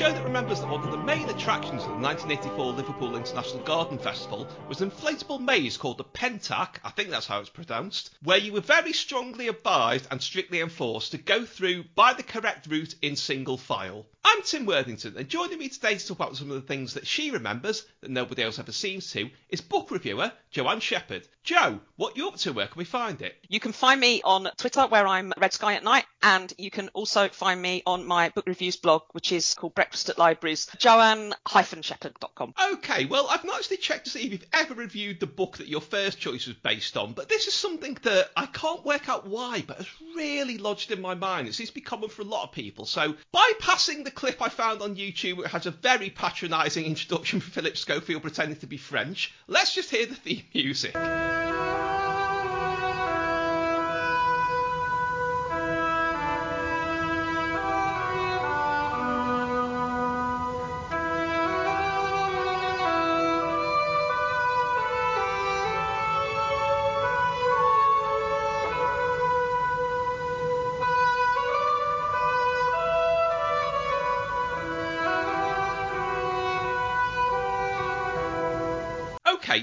show that remembers that one of the main attractions of the 1984 Liverpool International Garden Festival was an inflatable maze called the Pentac, I think that's how it's pronounced, where you were very strongly advised and strictly enforced to go through by the correct route in single file. I'm Tim Worthington, and joining me today to talk about some of the things that she remembers that nobody else ever seems to is book reviewer Joanne Shepherd. Joe, what you up to? Where can we find it? You can find me on Twitter where I'm Red Sky at Night, and you can also find me on my book reviews blog, which is called Breakfast at Libraries, joanne-shepherd.com. Okay, well, I've not actually checked to see if you've ever reviewed the book that your first choice was based on, but this is something that I can't work out why, but has really lodged in my mind. It seems to be common for a lot of people. So, bypassing the clip I found on YouTube, which has a very patronising introduction for Philip Schofield pretending to be French, let's just hear the theme music.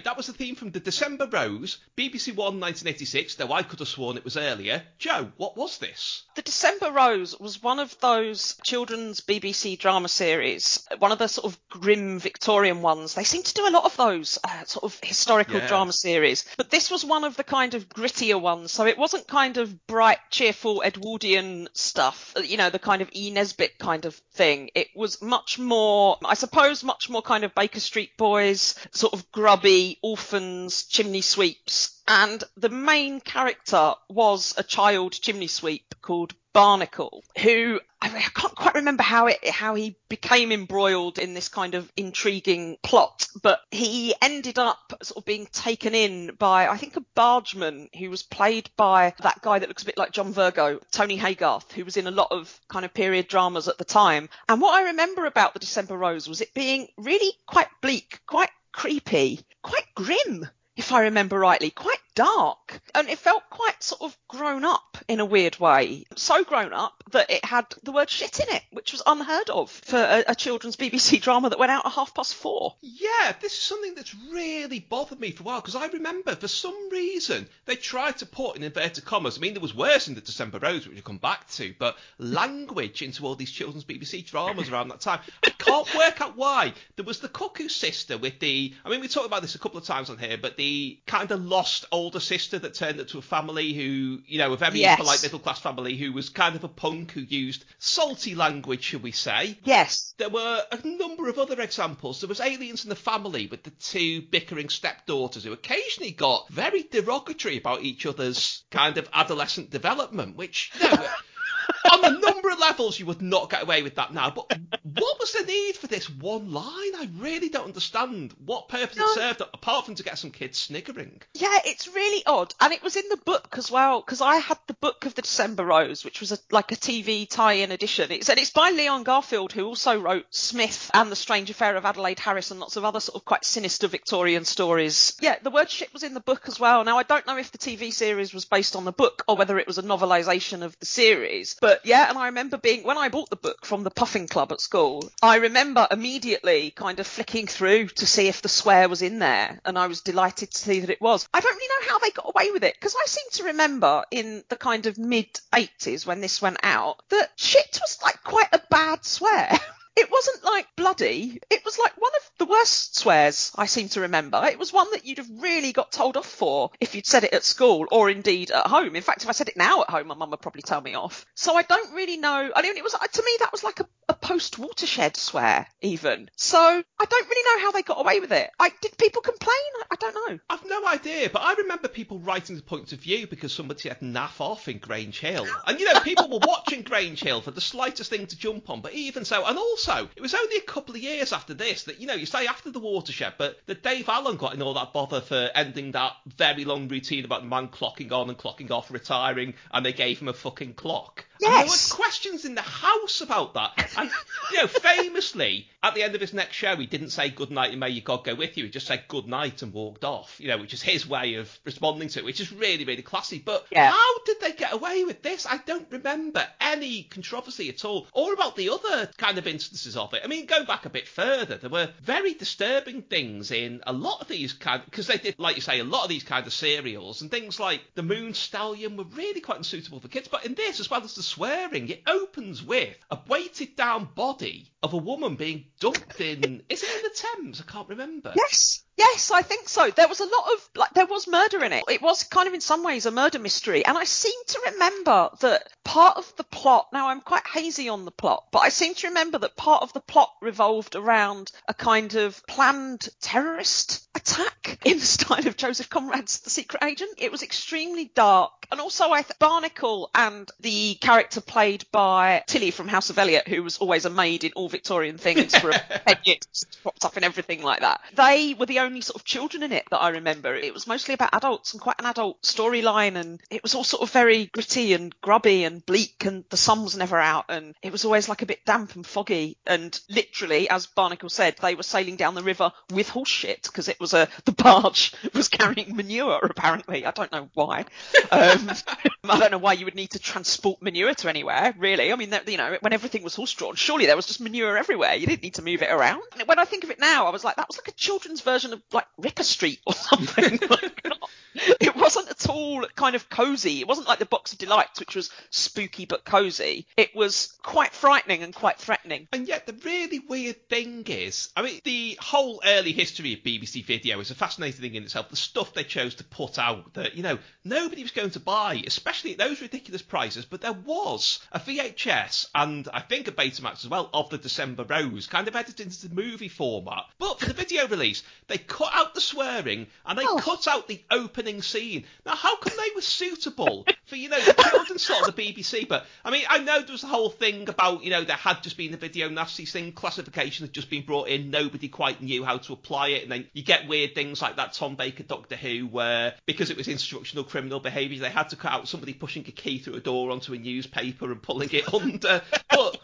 That was the theme from The December Rose, BBC One 1986, though I could have sworn it was earlier. Joe, what was this? The December Rose was one of those children's BBC drama series, one of the sort of grim Victorian ones. They seem to do a lot of those uh, sort of historical Yeah. drama series, but this was one of the kind of grittier ones. So it wasn't kind of bright, cheerful Edwardian stuff, uh, you know, the kind of E. Nesbit kind of thing. It was much more, I suppose, much more kind of Baker Street Boys, sort of grubby orphans, chimney sweeps. And the main character was a child chimney sweep called Barnacle, who I can't quite remember how it how he became embroiled in this kind of intriguing plot, but he ended up sort of being taken in by I think a bargeman who was played by that guy that looks a bit like John Virgo, Tony Haygarth, who was in a lot of kind of period dramas at the time. And what I remember about the December Rose was it being really quite bleak, quite creepy, quite grim if I remember rightly, quite dark. And it felt quite sort of grown up in a weird way. So grown up that it had the word shit in it, which was unheard of for a, a children's BBC drama that went out at half past four. Yeah, this is something that's really bothered me for a while because I remember for some reason they tried to put in inverted commas. I mean, there was worse in the December Rose, which we'll come back to, but language into all these children's BBC dramas around that time. I can't work out why. There was the Cuckoo Sister with the. I mean, we talked about this a couple of times on here, but the kind of lost older sister that turned into a family who, you know, a very Yes. polite middle class family who was kind of a punk who used salty language, shall we say. Yes. There were a number of other examples. There was Aliens in the Family with the two bickering stepdaughters who occasionally got very derogatory about each other's kind of adolescent development, which, you know, on a number levels you would not get away with that now. But what was the need for this one line? I really don't understand what purpose No. it served apart from to get some kids sniggering. Yeah, it's really odd. And it was in the book as well, because I had the book of the December Rose, which was a, like a TV tie-in edition. It's, and it's by Leon Garfield, who also wrote Smith and The Strange Affair of Adelaide Harris and lots of other sort of quite sinister Victorian stories. Yeah, the word shit was in the book as well. Now, I don't know if the TV series was based on the book or whether it was a novelisation of the series. But yeah, and I remember being, when I bought the book from the Puffin Club at school, I remember immediately kind of flicking through to see if the swear was in there. And I was delighted to see that it was. I don't really know how they got away with it because I seem to remember in the kind of mid 80s when this went out that shit was like quite a bad swear. It wasn't like bloody. It was like one of the worst swears I seem to remember. It was one that you'd have really got told off for if you'd said it at school or indeed at home. In fact, if I said it now at home, my mum would probably tell me off. So I don't really know. I mean, it was to me that was like a, post watershed swear even. So I don't really know how they got away with it. I did people complain? I, don't know. I've no idea, but I remember people writing the points of view because somebody had naff off in Grange Hill. And, you know, people were watching Grange Hill for the slightest thing to jump on, but even so, and also, it was only a couple of years after this that, you know, you say after the watershed, but that Dave Allen got in all that bother for ending that very long routine about the man clocking on and clocking off, retiring, and they gave him a fucking clock. And there Yes. were questions in the house about that. And, you know, famously, at the end of his next show, he didn't say good night and may your God go with you. He just said good night and walked off. You know, which is his way of responding to it, which is really really classy. But Yeah. how did they get away with this? I don't remember any controversy at all, or about the other kind of instances of it. I mean, go back a bit further, there were very disturbing things in a lot of these kind because they did, like you say, a lot of these kind of serials and things like the Moon Stallion were really quite unsuitable for kids. But in this, as well as the swearing, it opens with a weighted down body of a woman being dumped in. is it in the Thames? I can't remember. Yes. Yes, I think so. There was a lot of like there was murder in it. It was kind of in some ways a murder mystery, and I seem to remember that part of the plot. Now I'm quite hazy on the plot, but I seem to remember that part of the plot revolved around a kind of planned terrorist attack in the style of Joseph Conrad's The Secret Agent. It was extremely dark, and also I th- Barnacle and the character played by Tilly from House of Eliott, who was always a maid in all Victorian things for a years, popped up in everything like that. They were the only sort of children in it that I remember. It was mostly about adults and quite an adult storyline, and it was all sort of very gritty and grubby and bleak, and the sun was never out, and it was always like a bit damp and foggy. And literally, as Barnacle said, they were sailing down the river with horse shit because it was a the barge was carrying manure. Apparently, I don't know why. Um, I don't know why you would need to transport manure to anywhere. Really, I mean, that- you know, when everything was horse drawn, surely there was just manure everywhere. You didn't need to move it around. And when I think of it now, I was like, that was like a children's version of like Ripper Street or something. Like, it wasn't at all kind of cozy. It wasn't like the Box of Delights, which was spooky but cozy. It was quite frightening and quite threatening. And yet, the really weird thing is, I mean, the whole early history of BBC Video is a fascinating thing in itself. The stuff they chose to put out that, you know, nobody was going to buy, especially at those ridiculous prices. But there was a VHS and I think a Betamax as well of the December Rose, kind of edited into the movie format. But for the video release, they cut out the swearing and they Oh. cut out the opening scene. Now, how come they were suitable for, you know, the children's slot of the BBC? But, I mean, I know there was the whole thing about, you know, there had just been the video nasties thing, classification had just been brought in, nobody quite knew how to apply it, and then you get weird things like that Tom Baker Doctor Who, where because it was instructional criminal behaviour, they had to cut out somebody pushing a key through a door onto a newspaper and pulling it under. But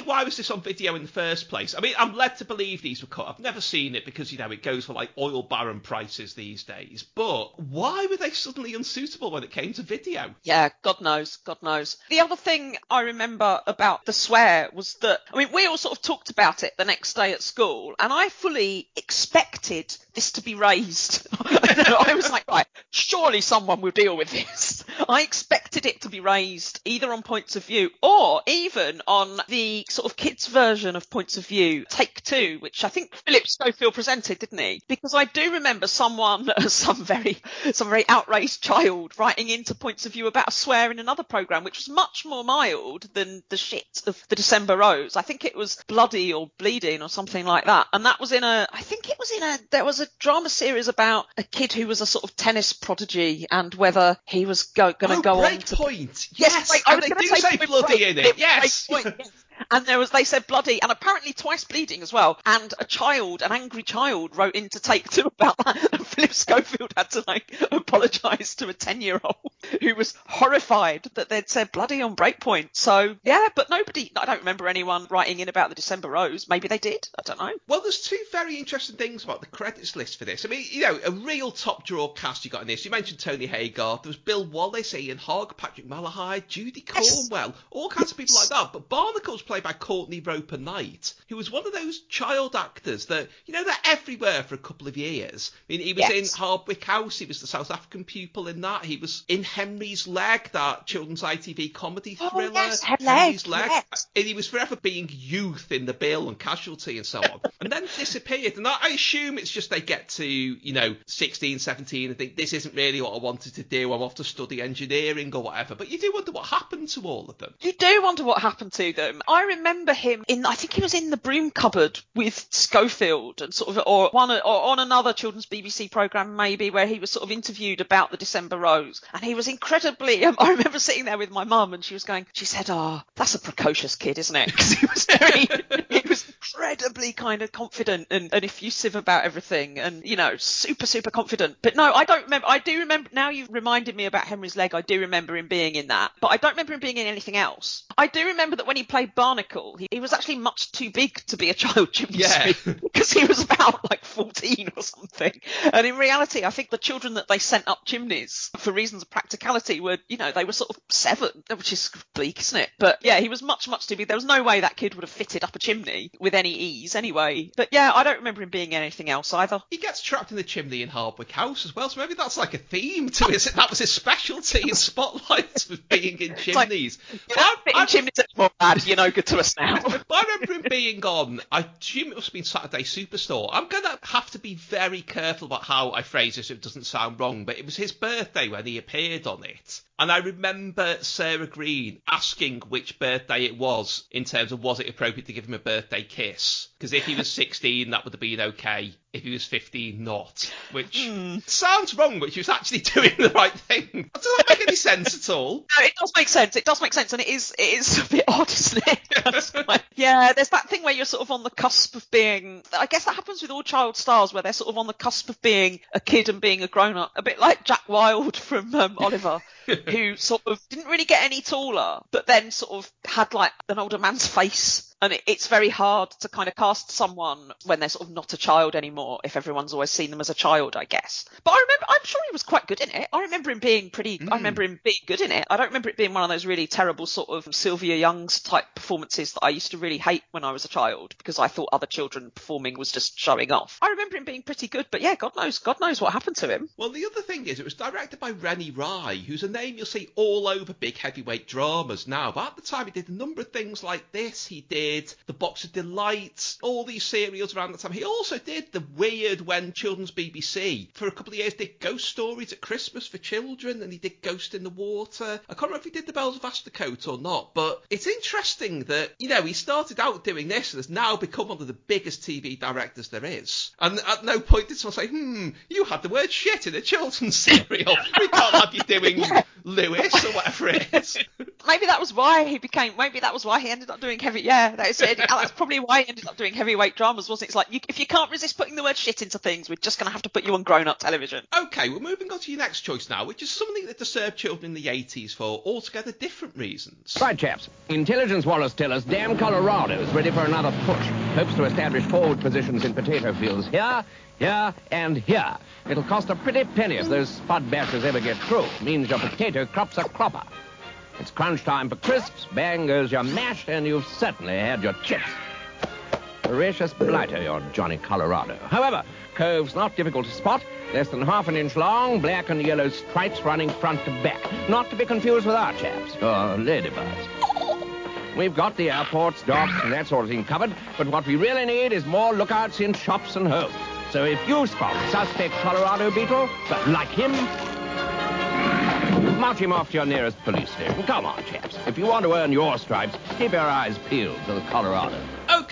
why was this on video in the first place? I mean, I'm led to believe these were cut. I've never seen it because, you know, it goes for like oil baron prices these days. But why were they suddenly unsuitable when it came to video? Yeah, God knows, God knows. The other thing I remember about the swear was that, I mean, we all sort of talked about it the next day at school, and I fully expected this to be raised. I was like, right, surely someone will deal with this. I expected it to be raised either on points of view or even on the sort of kids version of points of view, take two, which I think Philip Schofield presented, didn't he? Because I do remember someone, some very, some very outraged child writing into points of view about a swear in another program, which was much more mild than the shit of the December Rose. I think it was bloody or bleeding or something like that. And that was in a, I think it was in a, there was a drama series about a kid who was a sort of tennis prodigy and whether he was go, going to oh, go on to Breakpoint. Yes, Yes, I and was they gonna do say Point bloody Break. in It it. Yes. Breakpoint, yes. And there was, they said bloody, and apparently twice bleeding as well. And a child, an angry child, wrote in to take two about that. And Philip Schofield had to like apologise to a ten-year-old who was horrified that they'd said bloody on Breakpoint. So yeah, but nobody, I don't remember anyone writing in about the December Rose. Maybe they did. I don't know. Well, there's two very interesting things about the credits list for this. I mean, you know, a real top draw cast you got in this. You mentioned Tony Haygarth. There was Bill Wallace, Ian Hogg, Patrick Malahide, Judy Yes. Cornwell, all kinds of people like that. But Barnacle's played by Courtney Roper Knight, who was one of those child actors that, you know, they're everywhere for a couple of years. I mean, he was Yes. in Hardwick House. He was the South African pupil in that. He was in Henry's Leg, that children's ITV comedy Oh, thriller. yes, Henry's Leg, Leg. And he was forever being youth in the bill and casualty and so on. and then disappeared. And I I assume it's just they get to, you know, 16, 17 and think this isn't really what I wanted to do. I'm off to study engineering or whatever. But you do wonder what happened to all of them. You do wonder what happened to them. I remember him in, I think he was in the broom cupboard with Schofield and sort of, or one, or on another children's BBC program maybe where he was sort of interviewed about the December Rose. And he was incredibly, um, I remember sitting there with my mum and she was going, she said, oh, that's a precocious kid, isn't it? Because he was very, he was incredibly kind of confident and, and effusive about everything and, you know, super, super confident. But no, I don't remember, I do remember, now you've reminded me about Henry's Leg, I do remember him being in that. But I don't remember him being in anything else. I do remember that when he played Barnacle, he, he was actually much too big to be a child chimney Yeah. sweep because he was about like 14 or something. And in reality, I think the children that they sent up chimneys for reasons of practicality were, you know, they were sort of seven, which is bleak, isn't it? But yeah, he was much, much too big. There was no way that kid would have fitted up a chimney with any ease anyway. But yeah, I don't remember him being anything else either. He gets trapped in the chimney in Hardwick House as well, so maybe that's like a theme to his. That was his specialty in Spotlight, was being in like, chimneys. You But know, I- fitting I- chimneys anymore, lad. You're no good to us now. I remember him being on, I assume it must have been Saturday Superstore. I'm going to have to be very careful about how I phrase this so it doesn't sound wrong, but it was his birthday when he appeared on it. And I remember Sarah Greene asking which birthday it was in terms of was it appropriate to give him a birthday kiss? Because if he was 16, that would have been okay. If he was 15, not. Which sounds wrong, but she was actually doing the right thing. Does that make any sense at all? No, it does make sense. It does make sense, and it is it is a bit odd, isn't it? That's quite- yeah, there's that thing where you're sort of on the cusp of being. I guess that happens with all child stars, where they're sort of on the cusp of being a kid and being a grown up. A bit like Jack Wilde from um, Oliver, who sort of didn't really get any taller, but then sort of had like an older man's face. And it's very hard to kind of cast someone when they're sort of not a child anymore, if everyone's always seen them as a child, I guess. But I remember, I'm sure he was quite good in it. I remember him being pretty, I mm. remember him being good in it. I don't remember it being one of those really terrible sort of Sylvia Young's type performances that I used to really hate when I was a child because I thought other children performing was just showing off. I remember him being pretty good, but yeah, God knows, God knows what happened to him. Well, the other thing is, it was directed by Rennie Rye, who's a name you'll see all over big heavyweight dramas now. But at the time, he did a number of things like this. He did The Box of Delights, all these serials around that time. He also did the weird when children's BBC for a couple of years did ghost stories at Christmas for children, and he did Ghost in the Water. I can't remember if he did The Bells of Astercote or not, but it's interesting that you know he started out doing this and has now become one of the biggest TV directors there is. And at no point did someone say, "Hmm, you had the word shit in a children's serial. We can't have you doing Lewis or whatever it is." Maybe that was why he became. Maybe that was why he ended up doing heavy. Yeah, that is it. That's probably why he ended up doing heavyweight dramas, wasn't it? It's like you, if you can't resist putting the word shit into things, we're just going to have to put you on grown-up television. Okay, we're moving on to your next choice now, which is something that disturbed children in the 80s for altogether different reasons. Right, chaps. Intelligence Wallace tell us damn Colorado is ready for another push. Hopes to establish forward positions in potato fields here, here, and here. It'll cost a pretty penny if those spud bashers ever get through. Means your potato crop's a cropper. It's crunch time for crisps, bang goes your mash, and you've certainly had your chips. Voracious blighter, your Johnny Colorado. However, cove's not difficult to spot. Less than half an inch long, black and yellow stripes running front to back. Not to be confused with our chaps, or ladybugs. We've got the airports, docks, and that sort of thing covered, but what we really need is more lookouts in shops and homes. So if you spot suspect Colorado beetle, but like him, march him off to your nearest police station. Come on, chaps. If you want to earn your stripes, keep your eyes peeled for the Colorado.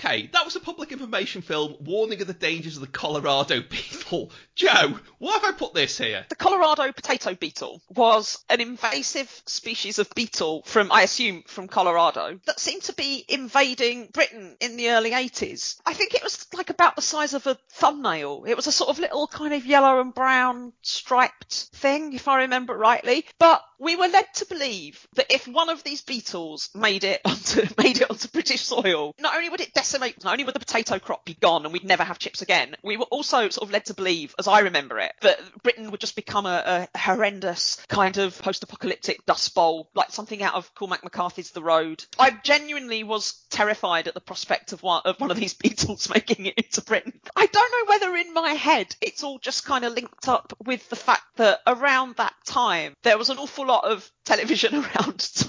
Okay, that was a public information film warning of the dangers of the Colorado beetle. Joe, why have I put this here? The Colorado potato beetle was an invasive species of beetle from, I assume, from Colorado that seemed to be invading Britain in the early 80s. I think it was like about the size of a thumbnail. It was a sort of little kind of yellow and brown striped thing, if I remember rightly. But we were led to believe that if one of these beetles made it onto made it onto British soil, not only would it decimate, not only would the potato crop be gone and we'd never have chips again, we were also sort of led to believe, as I remember it, that Britain would just become a, a horrendous kind of post-apocalyptic dust bowl, like something out of Cormac McCarthy's The Road. I genuinely was terrified at the prospect of one of one of these beetles making it into Britain. I don't know whether in my head it's all just kind of linked up with the fact that around that time there was an awful lot of television around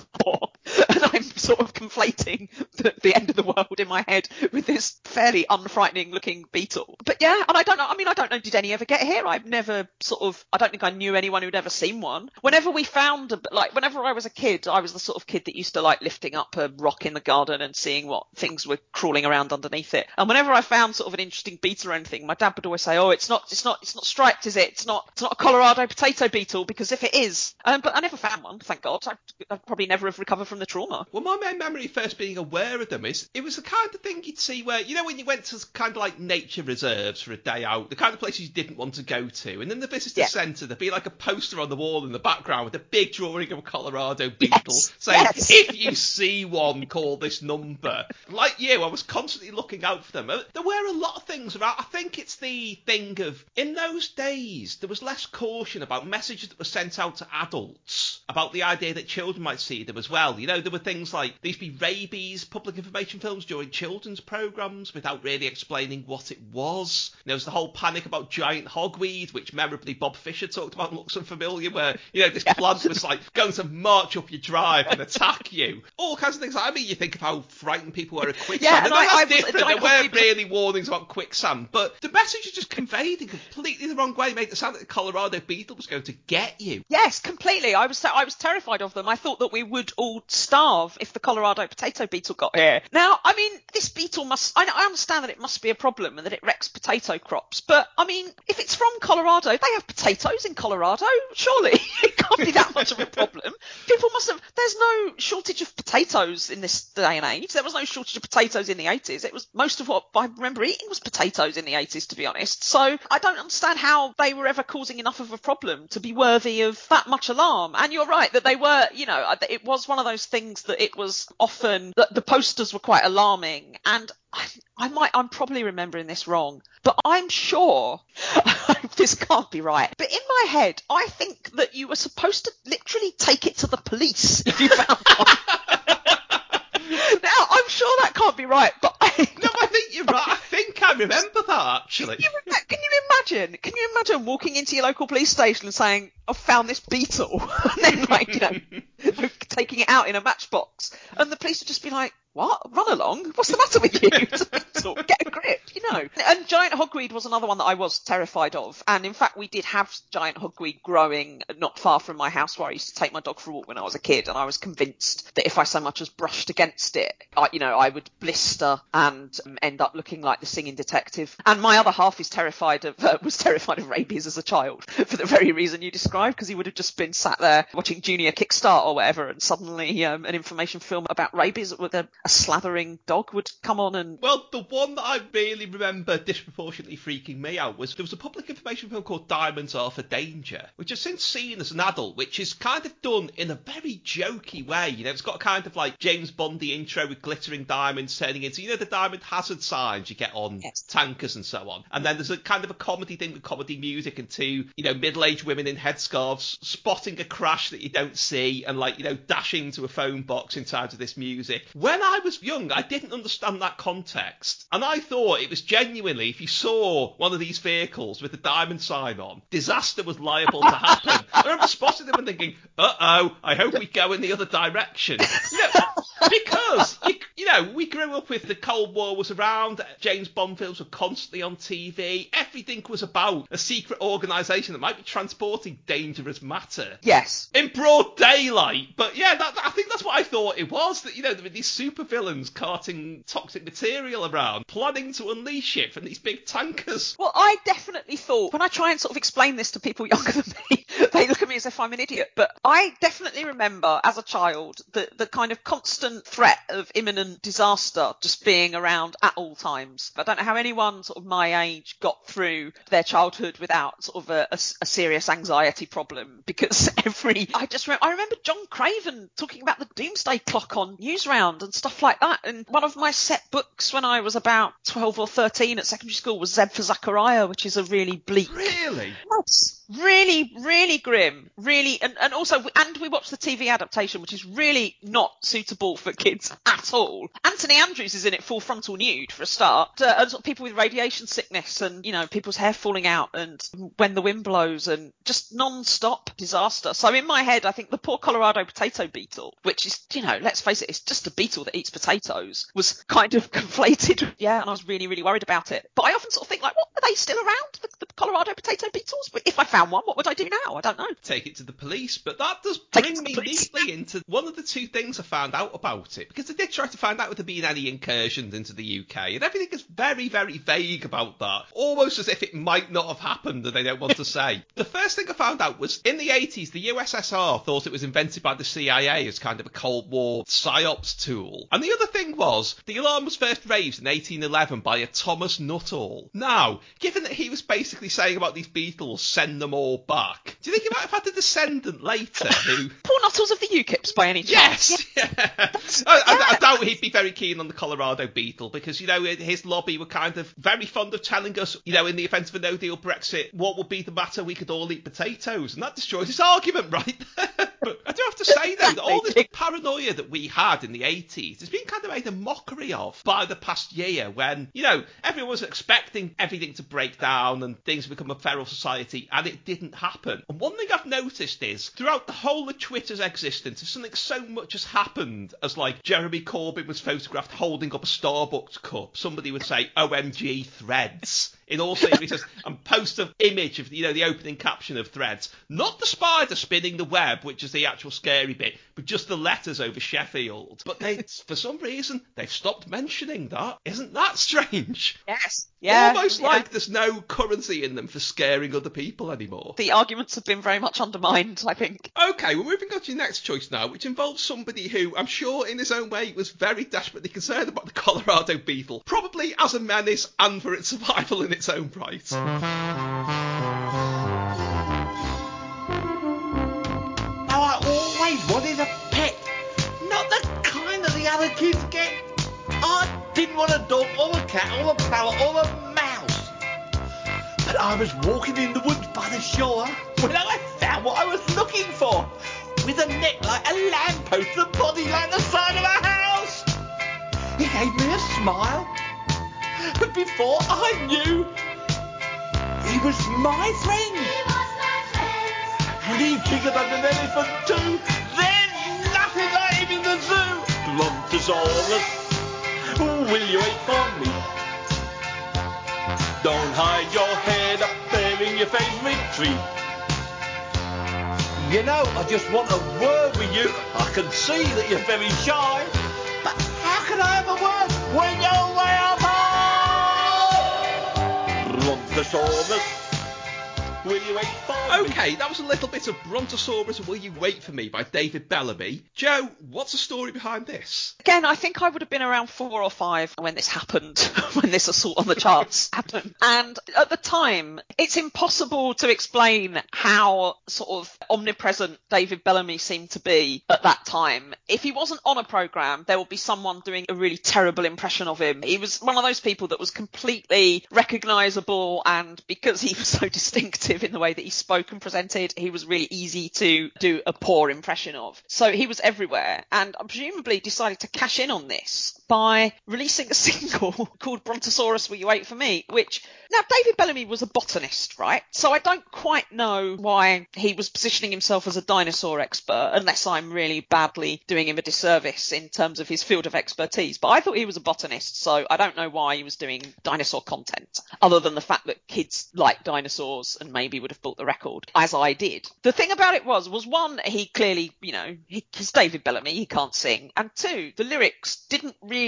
and I'm sort of conflating the, the end of the world in my head with this fairly unfrightening looking beetle. But yeah, and I don't know. I mean, I don't know. Did any ever get here? I've never sort of. I don't think I knew anyone who'd ever seen one. Whenever we found, a, like, whenever I was a kid, I was the sort of kid that used to like lifting up a rock in the garden and seeing what things were crawling around underneath it. And whenever I found sort of an interesting beetle or anything, my dad would always say, "Oh, it's not, it's not, it's not striped, is it? It's not, it's not a Colorado potato beetle because if it is, um, but I never found one, thank God. I, I'd probably never have recovered from the trauma. Well, my main memory of first being aware of them is it was the kind of thing you'd see where, you know, when you went to kind of like nature reserves for a day out, the kind of places you didn't want to go to, and then the visitor Yeah. centre, there'd be like a poster on the wall in the background with a big drawing of a Colorado beetle Yes, saying, yes. if you see one, call this number. Like you, I was constantly looking out for them. Uh, There were a lot of things around. I think it's the thing of, in those days, there was less caution about messages that were sent out to adults about the idea that children might see them as well. You know, there were things like, these be rabies public information films during children's programs without really explaining what it was. There was the whole panic about giant hogweed, which memorably Bob Fischer talked about and looks unfamiliar, where, you know, this plant was like going to march up your drive and attack you. All kinds of things. I mean, you think of how frightened people were of quicksand. Yeah, and and I- that's I was- different. There weren't really warnings about quicksand, but the message is just conveyed in completely the wrong way. It made it sound like the Colorado beetle was going to get you. Yes, completely. I was I was terrified of them. I thought that we would all starve if the Colorado potato beetle got here. Now, I mean, this beetle must. I, I understand that it must be a problem and that it wrecks potato crops, but I mean, if it's from Colorado, they have potatoes in Colorado. Surely it can't be that much of a problem. People must have. There's no shortage of potatoes in this day and age. There was no shortage of potatoes in the 80s. It was most of what I remember eating was potatoes in the 80s, to be honest. So I don't understand how they were ever causing enough of a problem to be worthy of that much alarm. And you're right that they were, you know, it was one of those things that it was often that the posters were quite alarming. And I, I might, I'm probably remembering this wrong, but I'm sure this can't be right. But in my head, I think that you were supposed to literally take it to the police if you found one. now, I'm sure that can't be right, but I, No, I think you're right. Think I remember that actually. Can you, can you imagine? Can you imagine walking into your local police station and saying, "I've found this beetle," and then like you know, taking it out in a matchbox, and the police would just be like, "What? Run along? What's the matter with you? It's a beetle. Get a grip," you know. And giant hogweed was another one that I was terrified of, and in fact, we did have giant hogweed growing not far from my house where I used to take my dog for a walk when I was a kid, and I was convinced that if I so much as brushed against it, I, you know, I would blister and um, end up looking like the singing detective. And my other half is terrified of uh, was terrified of rabies as a child for the very reason you described, because he would have just been sat there watching Junior Kickstart or whatever, and suddenly um, an information film about rabies with a, a slathering dog would come on and Well, the one that I really remember disproportionately freaking me out was there was a public information film called Diamonds Are for Danger, which I've since seen as an adult, which is kind of done in a very jokey way. You know, it's got a kind of like James Bondy intro with glittering diamonds turning into, you know, the diamond hazard signs you get on Yes. tankers and so on. And then there's a kind of a comedy thing with comedy music and two, you know, middle-aged women in headscarves spotting a crash that you don't see and like, you know, dashing to a phone box in time to this music. When I was young, I didn't understand that context. And I thought it was genuinely, if you saw one of these vehicles with the diamond sign on, disaster was liable to happen. I remember spotting them and thinking, uh-oh, I hope we go in the other direction. You know, because you, you know we grew up with the Cold War was around, James Bond films were constantly on TV. Everything was about a secret organisation that might be transporting dangerous matter yes, in broad daylight. But yeah, that, I think that's what I thought it was. That you know there were these supervillains carting toxic material around, planning to unleash it from these big tankers. Well, I definitely thought when I try and sort of explain this to people younger than me, they look at me as if I'm an idiot. But I definitely remember as a child the the kind of constant threat of imminent disaster just being around at all times. I don't know how anyone sort of my age got through their childhood without sort of a, a a serious anxiety problem because every I just remember, I remember John Craven talking about the doomsday clock on Newsround and stuff like that. And one of my set books when I was about 12 or 13 at secondary school was Z for Zachariah, which is a really bleak Really? Yes. Really, really grim. Really, and, and also, and we watched the TV adaptation, which is really not suitable for kids at all. Anthony Andrews is in it full frontal nude for a start, uh, and sort of people with radiation sickness, and you know, people's hair falling out, and when the wind blows, and just non-stop disaster. So in my head, I think the poor Colorado potato beetle, which is, you know, let's face it, it's just a beetle that eats potatoes, was kind of conflated. Yeah, and I was really, really worried about it. But I often sort of think, like, what are they still around? The, the Colorado potato beetles? If I found found one. What would I do now? I don't know. take it to the police. But that does bring me police. neatly into one of the two things I found out about it because I did try to find out if there been any incursions into the UK, and everything is very, very vague about that, almost as if it might not have happened and they don't want to say. The first thing I found out was in the 80s, the USSR thought it was invented by the CIA as kind of a Cold War psyops tool, and the other thing was the alarm was first raised in 1811 by a Thomas Nuttall. Now, given that he was basically saying about these beetles, send them all back, do you think he might have had a descendant later who Paul Nuttall's of the UKIPs by any chance? Yes. Yeah. I, I, I doubt he'd be very keen on the Colorado Beetle because you know his lobby were kind of very fond of telling us, you know, in the event of a No Deal Brexit, what would be the matter? We could all eat potatoes, and that destroys his argument right there. but I do have to say though that all this paranoia that we had in the 80s has been kind of made a mockery of by the past year when you know everyone was expecting everything to break down and things become a feral society, and it didn't happen. And one thing I've noticed is throughout the whole of Twitter's existence, if something so much has happened as like Jeremy Corbyn was photographed holding up a Starbucks cup, somebody would say OMG threads in all seriousness and post an image of you know the opening caption of threads, not the spider spinning the web, which is the actual scary bit, but just the letters over Sheffield. But they, for some reason, they've stopped mentioning that. Isn't that strange? Yes. Yeah. Almost yeah. like there's no currency in them for scaring other people anymore. the arguments have been very much undermined, I think. Okay, we're moving on to your next choice now, which involves somebody who I'm sure in his own way was very desperately concerned about the Colorado beetle, probably as a menace and for its survival in its own right. Now I always wanted a pet, not the kind that the other kids get. I didn't want a dog or a cat or a parrot or a mouse. But I was walking in the woods by the shore when I found what I was looking for, with a neck like a lamppost and a body like the side of a house. He gave me a smile, before I knew, he was my friend. And he's bigger than an elephant too. There's nothing like him in the zoo. Brontosaurus, will you wait for me? Don't hide your head up there in your favourite tree. You know, I just want a word with you. I can see that you're very shy. But how can I have a word when you're way up high? Brontosaurus, will you wait for me? Okay, that was a little bit of Brontosaurus Will You Wait For Me by David Bellamy. Joe, what's the story behind this? Again, I think I would have been around four or five when this happened, when this assault on the charts happened. And at the time, it's impossible to explain how sort of omnipresent David Bellamy seemed to be at that time. If he wasn't on a program, there would be someone doing a really terrible impression of him. He was one of those people that was completely recognizable and because he was so distinctive in the way that he spoke and presented, he was really easy to do a poor impression of. So he was everywhere and presumably decided to cash in on this by releasing a single called Brontosaurus Will You Wait For Me, which now David Bellamy was a botanist, right? So I don't quite know why he was positioning himself as a dinosaur expert unless I'm really badly doing him a disservice in terms of his field of expertise. But I thought he was a botanist, so I don't know why he was doing dinosaur content other than the fact that kids like dinosaurs and maybe would have bought the record as I did. The thing about it was, was one, he clearly, you know, he, he's David Bellamy, he can't sing. And two, the lyrics didn't really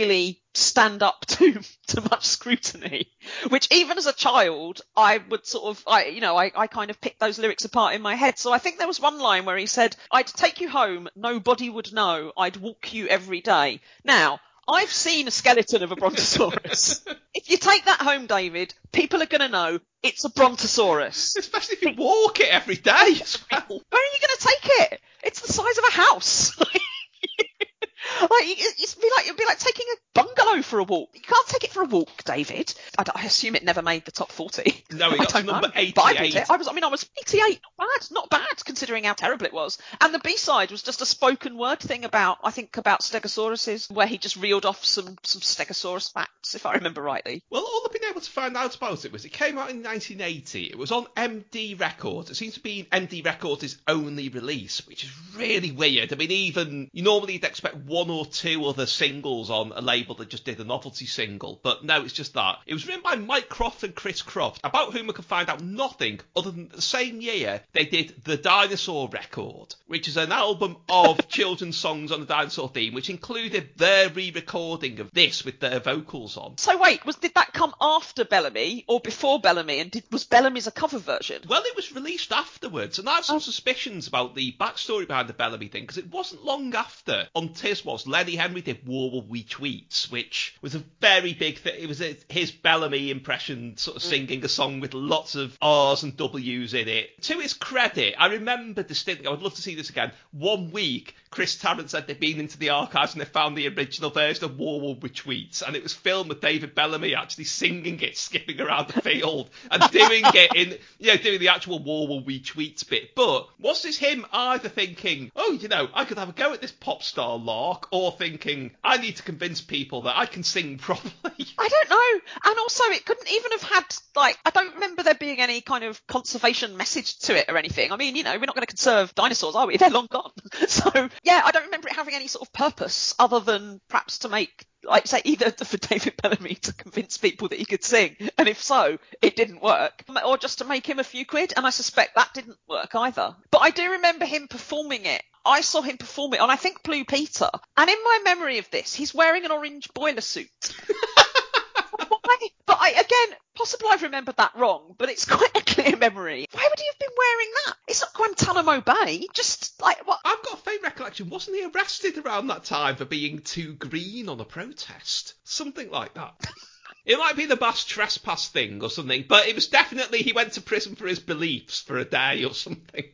stand up to, to much scrutiny, which even as a child, I would sort of, I, you know, I, I kind of picked those lyrics apart in my head. So I think there was one line where he said, I'd take you home, nobody would know, I'd walk you every day. Now, I've seen a skeleton of a brontosaurus. if you take that home, David, people are going to know it's a brontosaurus. Especially if you walk it every day as well. Where are you going to take it? It's the size of a house. like it- it'd be like it'd be like taking a bungalow for a walk. You can't take it for a walk, David. I assume it never made the top forty. No, it I got number. But I, bought 88. it. I was, I mean, I was eighty-eight. Not bad, not bad considering how terrible it was. And the B-side was just a spoken word thing about, I think, about Stegosauruses, where he just reeled off some some Stegosaurus facts, if I remember rightly. Well, all I've been able to find out about it was it came out in 1980. It was on MD Records. It seems to be MD Records' only release, which is really weird. I mean, even you normally would expect one or two other singles on a label that just did a novelty single. But no, it's just that. It was written by Mike Croft and Chris Croft, about whom I could find out nothing other than the same year they did the Dinosaur record, which is an album of children's songs on the dinosaur theme, which included their re-recording of this with their vocals on. So wait, was did that come after Bellamy or before Bellamy? And did, was Bellamy's a cover version? Well, it was released afterwards, and I have some oh. suspicions about the backstory behind the Bellamy thing because it wasn't long after on Tiswas, Lenny Henry did War Will We Tweets, which was a very big thing. It was a, his Bellamy impression, sort of mm. singing a song with lots of R's and W's in it. To his credit, I remember distinctly, I would love to see this again. One week, Chris Tarrant said they'd been into the archives and they found the original version of War We Tweets, and it was filmed with David Bellamy actually singing it, skipping around the field and doing it in, you know, doing the actual War We Tweets bit. But was this him either thinking, oh, you know, I could have a go at this pop star lark, or thinking, I need to convince people that I can sing properly? I don't know. And also, it couldn't even have had, like, I don't remember there being any kind of conservation message to it or anything. I mean, you know, we're not going to conserve dinosaurs, are we? They're long gone. So, yeah, I don't remember it having any sort of purpose other than perhaps to make like say either for David Bellamy to convince people that he could sing, and if so, it didn't work, or just to make him a few quid, and I suspect that didn't work either. But I do remember him performing it. I saw him perform it on I think Blue Peter, and in my memory of this, he's wearing an orange boiler suit. Why? But I again, possibly I've remembered that wrong, but it's quite a clear memory. Why would he have been wearing that? It's not Guantanamo Bay. Just like what? I've got a faint recollection. Wasn't he arrested around that time for being too green on a protest? Something like that. It might be the mass trespass thing or something, but it was definitely he went to prison for his beliefs for a day or something.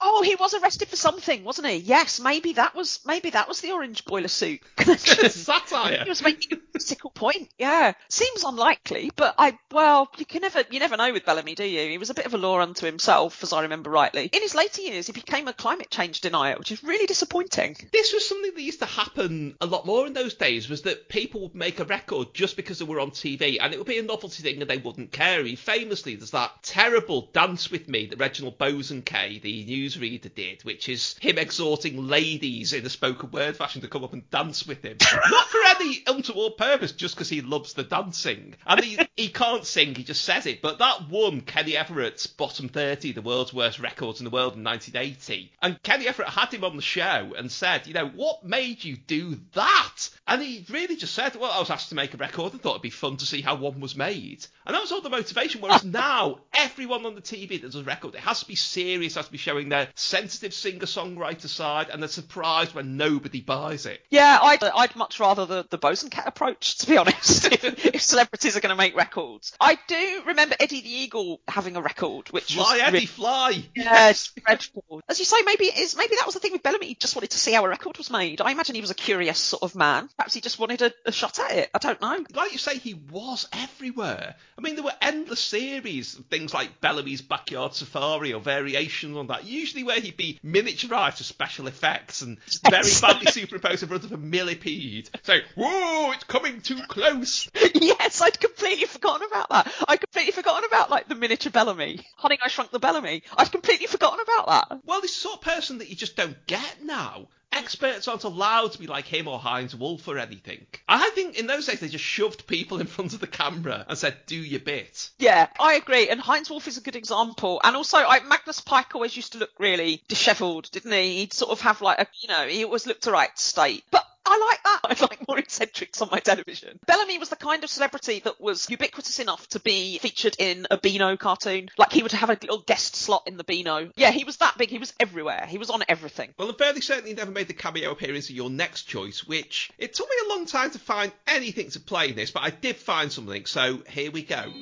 Oh, he was arrested for something, wasn't he? Yes, maybe that was maybe that was the orange boiler suit. Satire. He was making a political point. Yeah, seems unlikely, but I well, you can never you never know with Bellamy, do you? He was a bit of a law unto himself, as I remember rightly. In his later years, he became a climate change denier, which is really disappointing. This was something that used to happen a lot more in those days. Was that people would make a record just because they were on TV, and it would be a novelty thing, and they wouldn't care. He famously, there's that terrible "Dance with Me" that Reginald Bosanquet, the newsreader, did, which is him exhorting ladies in a spoken word fashion to come up and dance with him, not for any untoward purpose, just because he loves the dancing. And he he can't sing, he just says it. But that won Kenny Everett's bottom 30, the world's worst records in the world in 1980. And Kenny Everett had him on the show and said, you know, what made you do that? And he really just said, well, I was asked to make a record and thought it'd be fun to see how one was made. And that was all the motivation. Whereas now, everyone on the TV that does a record, it has to be serious, has to be showing their sensitive singer-songwriter side, and they're surprised when nobody buys it. Yeah, I'd, I'd much rather the, the Bosanquet approach, to be honest, if, if celebrities are going to make records. I do remember Eddie the Eagle having a record, which Fly, was Eddie, really- fly! Yeah, it's dreadful. As you say, maybe it is. Maybe that was the thing with Bellamy. He just wanted to see how a record was made. I imagine he was a curious sort of man. Perhaps he just wanted a, a shot at it. I don't know. like you say, he was everywhere. I mean, there were endless series of things like Bellamy's Backyard Safari or variations on that, usually where he'd be miniaturised for special effects and very badly superimposed in front of a millipede. Saying, whoa, it's coming too close. yes, I'd completely forgotten about that. I'd completely forgotten about like the miniature Bellamy. Honey, I Shrunk the Bellamy. I'd completely forgotten about that. Well, this sort of person that you just don't get now. Experts aren't allowed to be like him or Heinz Wolff or anything. I think in those days they just shoved people in front of the camera and said, do your bit. Yeah, I agree. And Heinz Wolff is a good example. And also, I, Magnus Pyke always used to look really dishevelled, didn't he? He'd sort of have like a, you know, he always looked a right state. But I like that. I like more eccentrics on my television. Bellamy was the kind of celebrity that was ubiquitous enough to be featured in a Beano cartoon. Like he would have a little guest slot in the Beano. Yeah, he was that big. He was everywhere. He was on everything. Well, I'm fairly certain he never made the cameo appearance of your next choice, which it took me a long time to find anything to play in this, but I did find something, so here we go.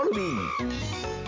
Follow me.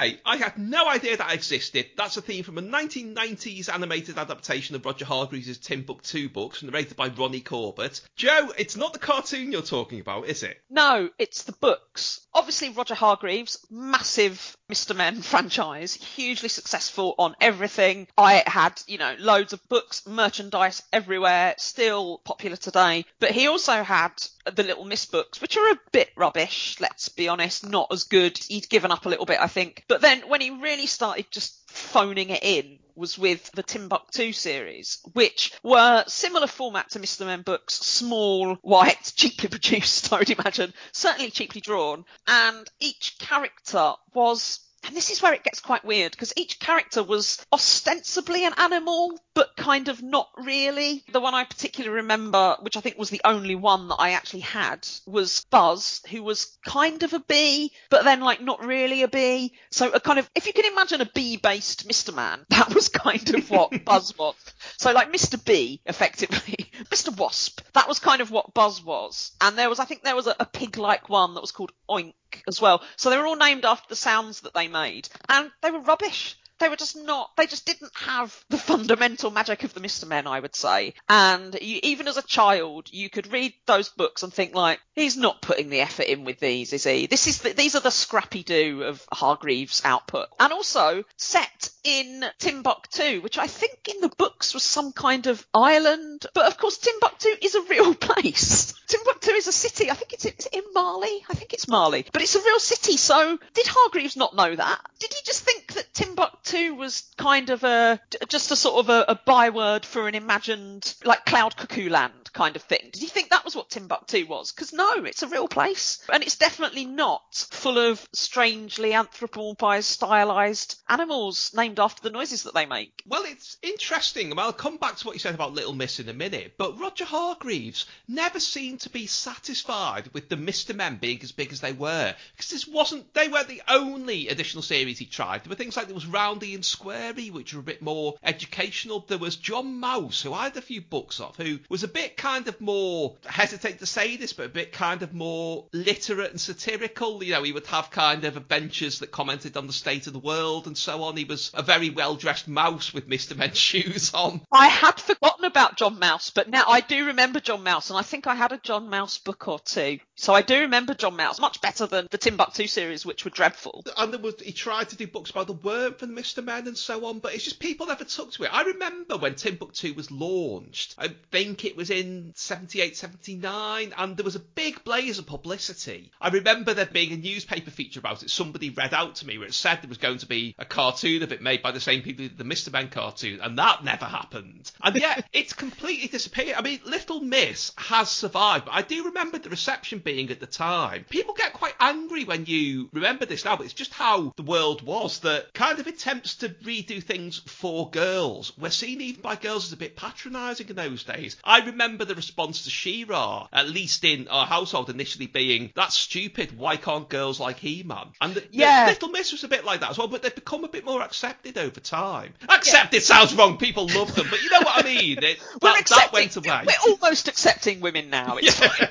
Okay, I had no idea that existed. That's a theme from a 1990s animated adaptation of Roger Hargreaves' Timbuctoo books, narrated by Ronnie Corbett. Joe, it's not the cartoon you're talking about, is it? No, it's the books. Obviously, Roger Hargreaves, massive Mr. Men franchise, hugely successful on everything. I had, you know, loads of books, merchandise everywhere, still popular today. But he also had the Little Miss books, which are a bit rubbish, let's be honest, not as good. He'd given up a little bit, I think. But then when he really started just phoning it in was with the Timbuctoo series, which were similar format to Mr. Men books, small, white, cheaply produced, I would imagine, certainly cheaply drawn, and each character was and this is where it gets quite weird because each character was ostensibly an animal, but kind of not really. The one I particularly remember, which I think was the only one that I actually had, was Buzz, who was kind of a bee, but then like not really a bee. So a kind of, if you can imagine a bee-based Mr. Man, that was kind of what Buzz was. So like Mr. Bee, effectively, Mr. Wasp, that was kind of what Buzz was. And there was, I think there was a, a pig-like one that was called Oink as well. So they were all named after the sounds that they made, and they were rubbish. They were just not, they just didn't have the fundamental magic of the Mr. Men, I would say. And you, even as a child, you could read those books and think like, he's not putting the effort in with these, is he? This is the, these are the Scrappy-Doo of Hargreaves' output. And also set in Timbuctoo, which I think in the books was some kind of island. But of course, Timbuktu is a real place. Timbuktu is a city. I think it's, in Mali. I think it's Mali. But it's a real city. So did Hargreaves not know that? Did he just think that Timbuktu was kind of a, just a sort of a, a byword for an imagined, like Cloud Cuckoo Land kind of thing? Did he think that was what Timbuktu was? Because no, it's a real place. And it's definitely not full of strangely anthropomorphized, stylized animals named after the noises that they make. Well, it's interesting. I'll come back to what you said about Little Miss in a minute, but Roger Hargreaves never seemed to be satisfied with the Mr. Men being as big as they were, because this wasn't, they weren't the only additional series he tried. There were things like there was Roundy and Squarey, which were a bit more educational. There was John Mouse, who I had a few books of, who was a bit kind of more, I hesitate to say this, but a bit kind of more literate and satirical. You know, he would have kind of adventures that commented on the state of the world and so on. He was a very well dressed mouse with Mr. Men's shoes on. I had forgotten about John Mouse, but now I do remember John Mouse, and I think I had a John Mouse book or two. So I do remember John Mouse, much better than the Timbuctoo series, which were dreadful. And there was, he tried to do books about the worm from Mr. Men and so on, but it's just people never took to it. I remember when Timbuctoo was launched, I think it was in 78, 79, and there was a big blaze of publicity. I remember there being a newspaper feature about it. Somebody read out to me where it said there was going to be a cartoon of it made by the same people who did the Mr. Men cartoon, and that never happened. And yet, it's completely disappeared. I mean, Little Miss has survived, but I do remember the reception being at the time. People get quite angry when you remember this now, but it's just how the world was that kind of attempts to redo things for girls were seen even by girls as a bit patronising in those days. I remember the response to She-Ra, at least in our household initially being, that's stupid, why can't girls like He-Man? And the, Yeah. the Little Miss was a bit like that as well, but they've become a bit more accepted over time. Accepted sounds wrong, people love them, but you know what I mean? It, We're that, that went away. We're almost accepting women now. It's fine.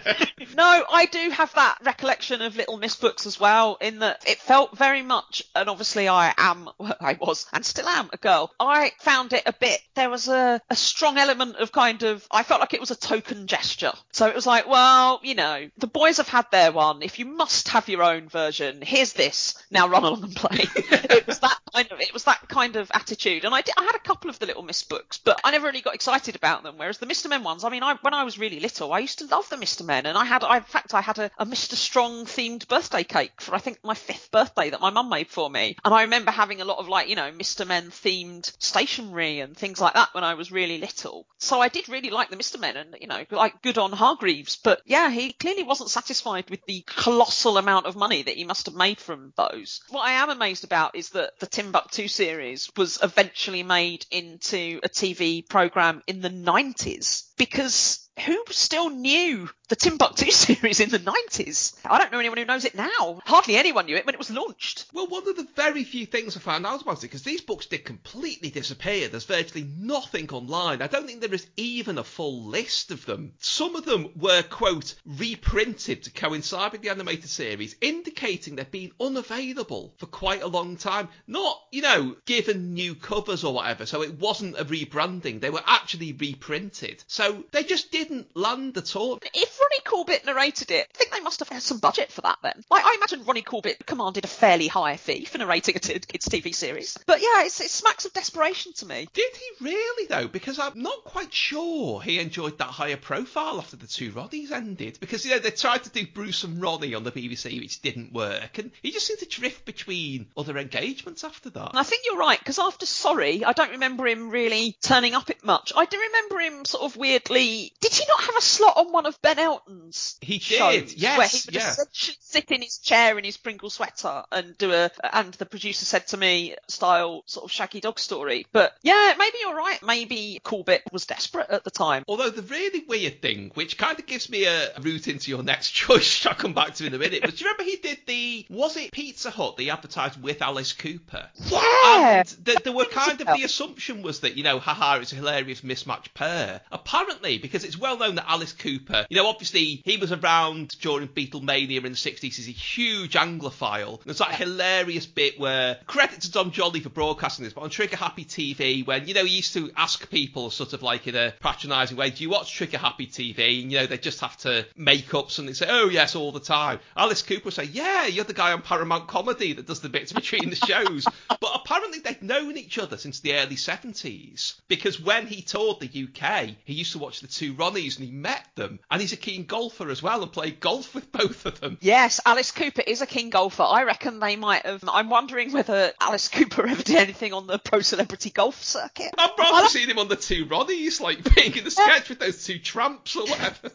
no, I do have that recollection of Little Miss books as well, in that it felt very much, and obviously I am, I was, and still am a girl. I found it a bit, there was a, a strong element of kind of, I felt like it was a token gesture. So it was like, well, you know, the boys have had their one. If you must have your own version, here's this. Now run along and play. it was that kind of, it was that kind of attitude. And I did, I had a couple of the Little Miss books, but I never really got excited about them. Whereas the Mr. Men ones, I mean, I, when I was really little, I used to love the Mr. Men, and I had, I, in fact, I had a, a Mr. Strong themed birthday cake for I think my fifth birthday that my mum made for me. And I remember having a lot of like, you know, Mr. Men themed stationery and things like that when I was really little. So I did really like the Mr. Men, and you know, like good on Hargreaves. But yeah, he clearly wasn't satisfied with the colossal amount of money that he must have made from those. What I am amazed about is that the Timbuctoo series was eventually made into a TV program in the 90s because who still knew the Timbuctoo series in the 90s? I don't know anyone who knows it now. Hardly anyone knew it when it was launched. Well, one of the very few things I found out about it, because these books did completely disappear. There's virtually nothing online. I don't think there is even a full list of them. Some of them were, quote, reprinted to coincide with the animated series, indicating they've been unavailable for quite a long time. Not, you know, given new covers or whatever, so it wasn't a rebranding. They were actually reprinted. So they just didn't land at all. If Ronnie Corbett narrated it, I think they must have had some budget for that then. Like, I imagine Ronnie Corbett commanded a fairly high fee for narrating a t- kids' TV series. But yeah, it's, it smacks of desperation to me. Did he really though? Because I'm not quite sure he enjoyed that higher profile after the two Ronnies ended. Because you know they tried to do Bruce and Ronnie on the BBC, which didn't work, and he just seemed to drift between other engagements after that. I think you're right, because after Sorry, I don't remember him really turning up it much. I do remember him sort of weirdly. Did he not have a slot on one of Ben Elton's He did, yes, Where he would yeah. essentially sit in his chair in his Pringle sweater and do a, and the producer said to me, style sort of Shaggy Dog story. But yeah, maybe you're right. Maybe Corbett was desperate at the time. Although the really weird thing, which kind of gives me a route into your next choice, which I'll come back to in a minute, but do you remember he did the, was it Pizza Hut, the advertised with Alice Cooper? Yeah. And th- there were kind of the assumption was that, you know, haha, it's a hilarious mismatched pair. Apparently, because it's well known that Alice Cooper, you know, obviously he was around during Beatlemania in the 60s, he's a huge Anglophile. There's that hilarious bit where, credit to Dom Joly for broadcasting this, but on Trigger Happy TV, when, you know, he used to ask people sort of like in a patronising way, do you watch Trigger Happy TV? And, you know, they just have to make up something, say, oh, yes, all the time. Alice Cooper would say, yeah, you're the guy on Paramount Comedy that does the bits between the shows. but apparently they'd known each other since the early 70s because when he toured the UK, he used to watch the two Ronnies and he met them. And he's a keen golfer as well and played golf with both of them. Yes, Alice Cooper is a king golfer. I reckon they might have. I'm wondering whether Alice Cooper ever did anything on the pro celebrity golf circuit. I've probably seen him on the two Ronnies, like being in the sketch with those two tramps or whatever.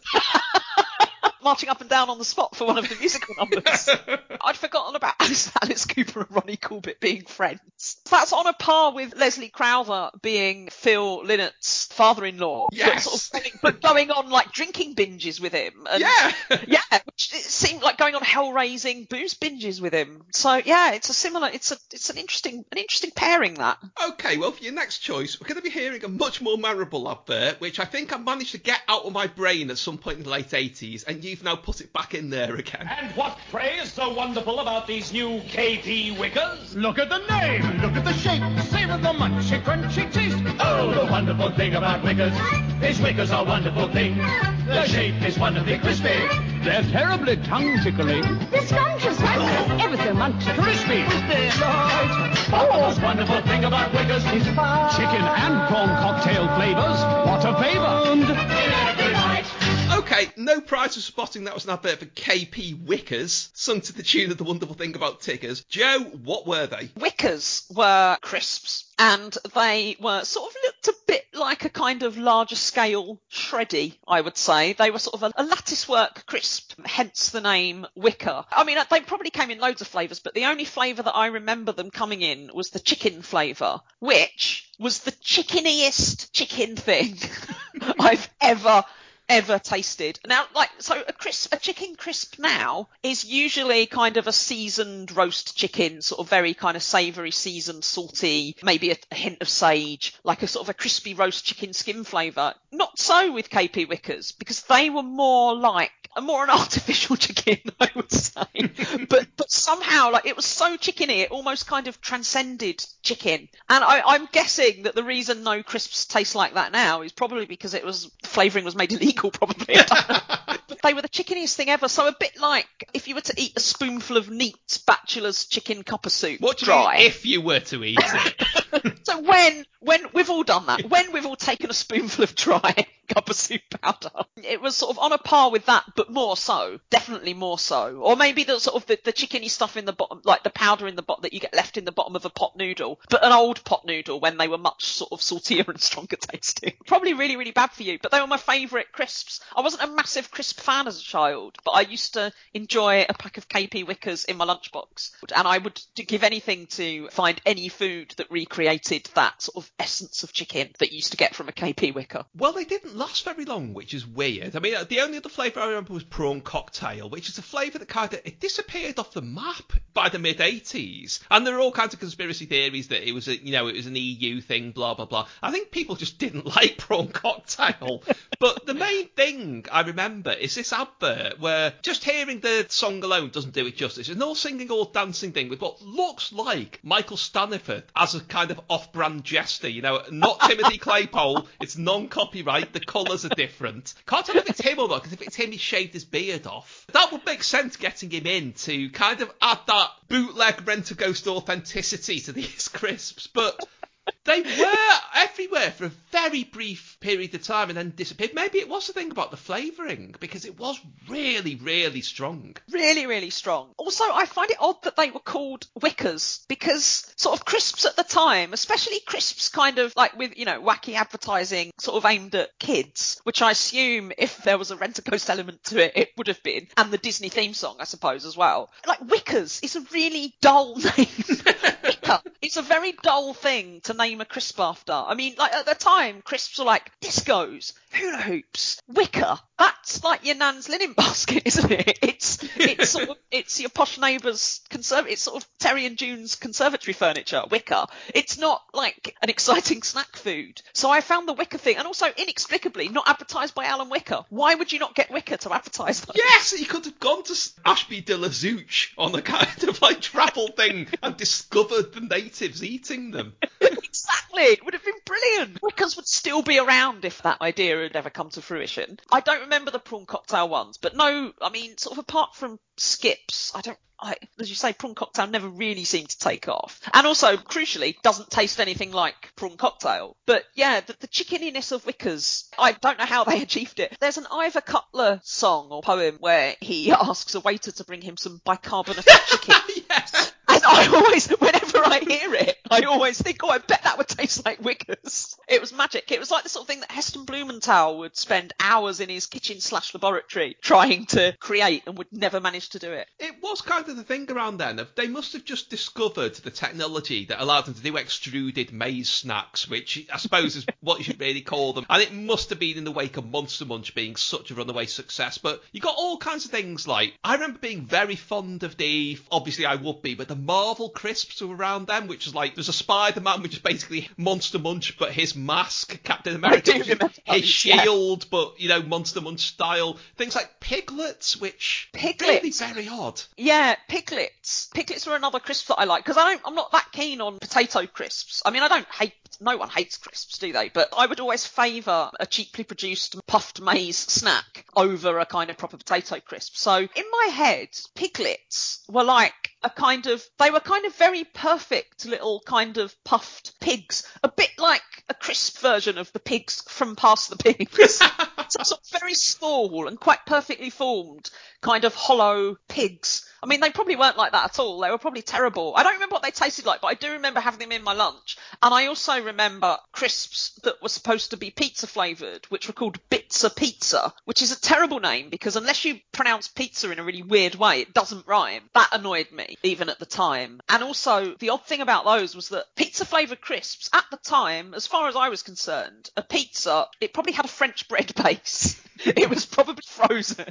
Marching up and down on the spot for one of the musical numbers. I'd forgotten about Alice, Alice Cooper and Ronnie Corbett being friends. That's on a par with Leslie Crowther being Phil Lynott's father-in-law. Yes. But, sort of going, but going on like drinking binges with him. And, yeah. yeah, which it seemed like going on hell-raising booze binges with him. So yeah, it's a similar. It's a. It's an interesting. An interesting pairing that. Okay, well, for your next choice, we're going to be hearing a much more memorable advert, which I think I managed to get out of my brain at some point in the late 80s, and you've now put it back in there again. And what, pray, is so wonderful about these new KP Wickers? Look at the name, look at the shape, savor the munchy, crunchy taste. Oh, the wonderful thing about Wickers is Wickers are wonderful things. The shape is wonderfully crispy. They're terribly tongue-tickling. The scrumptious one, ever so much. Crispy. But the most wonderful thing about Wickers is Chicken and prawn cocktail flavors. What a flavor! Okay, no prize for spotting that was an advert for KP Wickers, sung to the tune of the wonderful thing about Tiggers. Joe, what were they? Wickers were crisps, and they were sort of looked a bit like a kind of larger scale Shreddie, I would say. They were sort of a, a lattice work crisp, hence the name Wicker. I mean, they probably came in loads of flavours, but the only flavour that I remember them coming in was the chicken flavour, which was the chickeniest chicken thing I've ever ever tasted. Now, like, so a crisp, a chicken crisp now is usually kind of a seasoned roast chicken, sort of very kind of savoury, seasoned, salty, maybe a, a hint of sage, like a sort of a crispy roast chicken skin flavour. Not so with KP Wickers, because they were more like a more an artificial chicken, I would say. but but somehow, like it was so chickeny, it almost kind of transcended chicken. And I, I'm guessing that the reason no crisps taste like that now is probably because it was flavouring was made illegal, probably. But they were the chickeniest thing ever. So a bit like if you were to eat a spoonful of neat Batchelors chicken Cup-a-Soup, What you dry. mean if you were to eat it? So when when we've all done that, when we've all taken a spoonful of dry Cup-a-Soup powder, it was sort of on a par with that, but more so, definitely more so. Or maybe the sort of the, the chickeny stuff in the bottom, like the powder in the bottom that you get left in the bottom of a pot noodle, but an old pot noodle when they were much sort of saltier and stronger tasting. Probably really really bad for you, but they were my favourite crisps. I wasn't a massive crisp fan as a child, but I used to enjoy a pack of KP Wickers in my lunchbox, and I would give anything to find any food that recreated that sort of essence of chicken that you used to get from a KP Wicker. Well, they didn't last very long, which is weird. I mean, the only other flavour I remember was prawn cocktail, which is a flavour that kind of it disappeared off the map by the mid 80s. And there are all kinds of conspiracy theories that it was a, you know, it was an EU thing, blah, blah, blah. I think people just didn't like prawn cocktail. but the main thing I remember is this advert where just hearing the song alone doesn't do it justice. It's no singing or dancing thing with what looks like Michael Staniforth as a kind of off-brand jester, you know, not Timothy Claypole. It's non-copyright. The colours are different. Can't tell if it's him or not, because if it's him, he shaved his beard off. That would make sense getting him in to kind of add that bootleg rent-a-ghost authenticity to these crisps. But they were everywhere for a very brief period of time and then disappeared. Maybe it was the thing about the flavouring because it was really, really strong. Really, really strong. Also, I find it odd that they were called Wickers because sort of crisps at the time, especially crisps kind of like with, you know, wacky advertising sort of aimed at kids, which I assume if there was a rent a ghost element to it, it would have been. And the Disney theme song, I suppose, as well. Like Wickers is a really dull name. It's a very dull thing to name a crisp after. I mean, like at the time, crisps were like discos, hula hoops, wicker. That's like your nan's linen basket, isn't it? It's it's sort of it's your posh neighbour's conserv. It's sort of Terry and June's conservatory furniture, wicker. It's not like an exciting snack food. So I found the wicker thing, and also inexplicably not advertised by Alan Whicker. Why would you not get Whicker to advertise that? Yes, he could have gone to Ashby de la Zouch on a kind of like travel thing and discovered the natives eating them. exactly. It would have been brilliant. Wickers would still be around if that idea had ever come to fruition. I don't remember the prawn cocktail ones, but no, I mean, sort of apart from skips, I don't. I, as you say, prawn cocktail never really seemed to take off, and also crucially doesn't taste anything like prawn cocktail. But yeah, the, the chickeniness of Wickers, I don't know how they achieved it. There's an Ivor Cutler song or poem where he asks a waiter to bring him some bicarbonate chicken. yes. And I always, whenever I hear it, I always think, oh, I bet that would taste like Wickers. It was magic. It was like the sort of thing that Heston Blumenthal would spend hours in his kitchen slash laboratory trying to create and would never manage to do it. It was kind of the thing around then. Of they must have just discovered the technology that allowed them to do extruded maize snacks, which I suppose is what you should really call them. And it must have been in the wake of Monster Munch being such a runaway success. But you got all kinds of things like I remember being very fond of the. Obviously, I would be, but the Marvel crisps were around them, which is like there's a Spider-Man, which is basically Monster Munch, but his mask, Captain America, do which is his those, yeah. shield, but you know Monster Munch style. Things like piglets, which Piglets? really very odd. Yeah, piglets. Piglets were another crisp that I like because I'm not that keen on potato crisps. I mean, I don't hate. No one hates crisps, do they? But I would always favour a cheaply produced puffed maize snack over a kind of proper potato crisp. So in my head, piglets were like a kind of. They were kind of very perfect little kind of puffed pigs, a bit like a crisp version of the pigs from Pass the Pigs. so sort of very small and quite perfectly formed, kind of hollow pigs. I mean, they probably weren't like that at all. They were probably terrible. I don't remember what they tasted like, but I do remember having them in my lunch. And I also remember crisps that were supposed to be pizza flavoured, which were called Bitzer Pizza, which is a terrible name because unless you pronounce pizza in a really weird way, it doesn't rhyme. That annoyed me, even at the time. And also, the odd thing about those was that pizza flavoured crisps, at the time, as far as I was concerned, a pizza, it probably had a French bread base. it was probably frozen.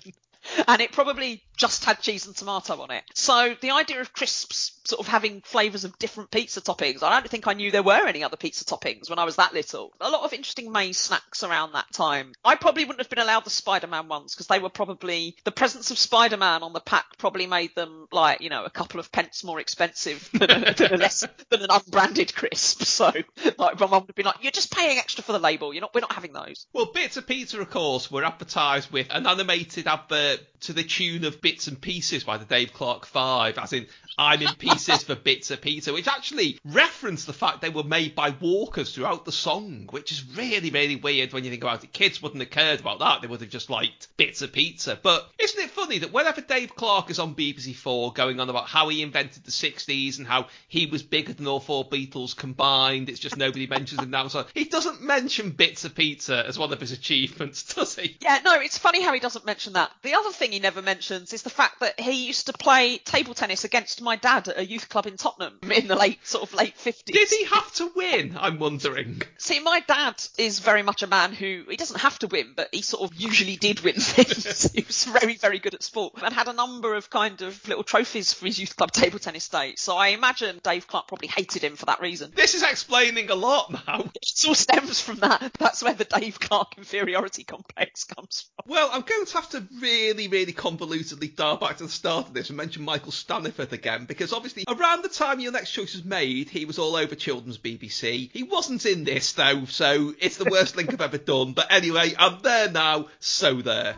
And it probably just had cheese and tomato on it. So the idea of crisps sort of having flavours of different pizza toppings, I don't think I knew there were any other pizza toppings when I was that little. A lot of interesting maize snacks around that time. I probably wouldn't have been allowed the Spider-Man ones because they were probably, the presence of Spider-Man on the pack probably made them like, you know, a couple of pence more expensive than, a, than, a less, than an unbranded crisp. So like my mum would been like, you're just paying extra for the label. You're not, we're not having those. Well, Bits of Pizza, of course, were advertised with an animated advert to the tune of Bits and Pieces by the Dave Clark Five, as in I'm in pieces for Bits of Pizza, which actually referenced the fact they were made by walkers throughout the song, which is really, really weird when you think about it. Kids wouldn't have cared about that; they would have just liked Bits of Pizza. But isn't it funny that whenever Dave Clark is on BBC Four going on about how he invented the '60s and how he was bigger than all four Beatles combined, it's just nobody mentions him now. So he doesn't mention Bits of Pizza as one of his achievements, does he? Yeah, no, it's funny how he doesn't mention that. The other thing he never mentions is the fact that he used to play table tennis against my dad at a youth club in Tottenham in the late sort of late fifties. Did he have to win? I'm wondering. See, my dad is very much a man who he doesn't have to win, but he sort of usually did win things. he was very, very good at sport and had a number of kind of little trophies for his youth club table tennis days. So I imagine Dave Clark probably hated him for that reason. This is explaining a lot now. It all stems from that. That's where the Dave Clark inferiority complex comes from. Well, I'm going to have to really, really really convolutedly dial back to the start of this and mention Michael Staniforth again, because obviously around the time your next choice was made, he was all over children's BBC. He wasn't in this though, so it's the worst link I've ever done. But anyway, I'm there now, so there.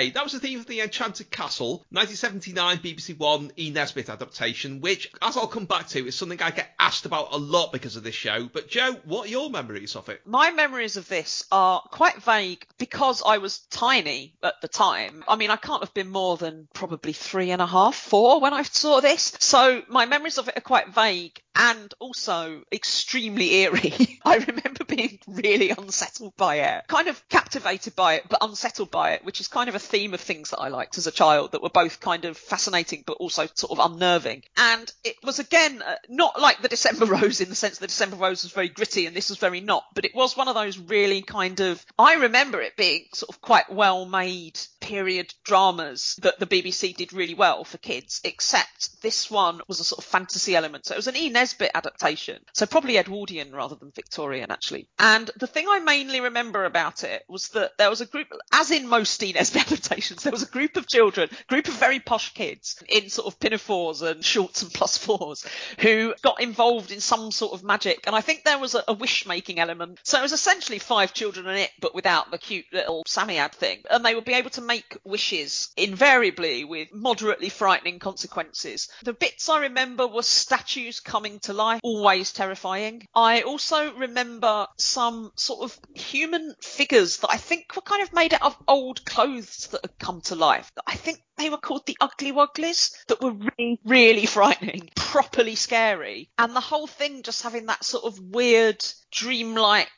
Okay, that was the theme of The Enchanted Castle, 1979 BBC One E. Nesbit adaptation, which, as I'll come back to, is something I get asked about a lot because of this show. But Joe, what are your memories of it? My memories of this are quite vague because I was tiny at the time. I mean, I can't have been more than probably three and a half, four when I saw this. So my memories of it are quite vague and also extremely eerie. I remember being really unsettled by it, kind of captivated by it, but unsettled by it, which is kind of a theme of things that I liked as a child that were both kind of fascinating but also sort of unnerving. And it was again uh, not like the December Rose in the sense that The December Rose was very gritty and this was very not, but it was one of those really kind of I remember it being sort of quite well made period dramas that the BBC did really well for kids, except this one was a sort of fantasy element. So it was an E. Nesbit adaptation. So probably Edwardian rather than Victorian actually. And the thing I mainly remember about it was that there was a group, as in most. Nesbit adaptations, there was a group of children, group of very posh kids in sort of pinafores and shorts and plus fours who got involved in some sort of magic. And I think there was a, a wish making element. So it was essentially five children in it, but without the cute little Psammead thing. And they would be able to make wishes invariably with moderately frightening consequences. The bits I remember were statues coming to life, always terrifying. I also remember some sort of human figures that I think were kind of made out of old clothes that had come to life. I think they were called the Ugly Wugglies that were really, really frightening, properly scary. And the whole thing just having that sort of weird, dreamlike,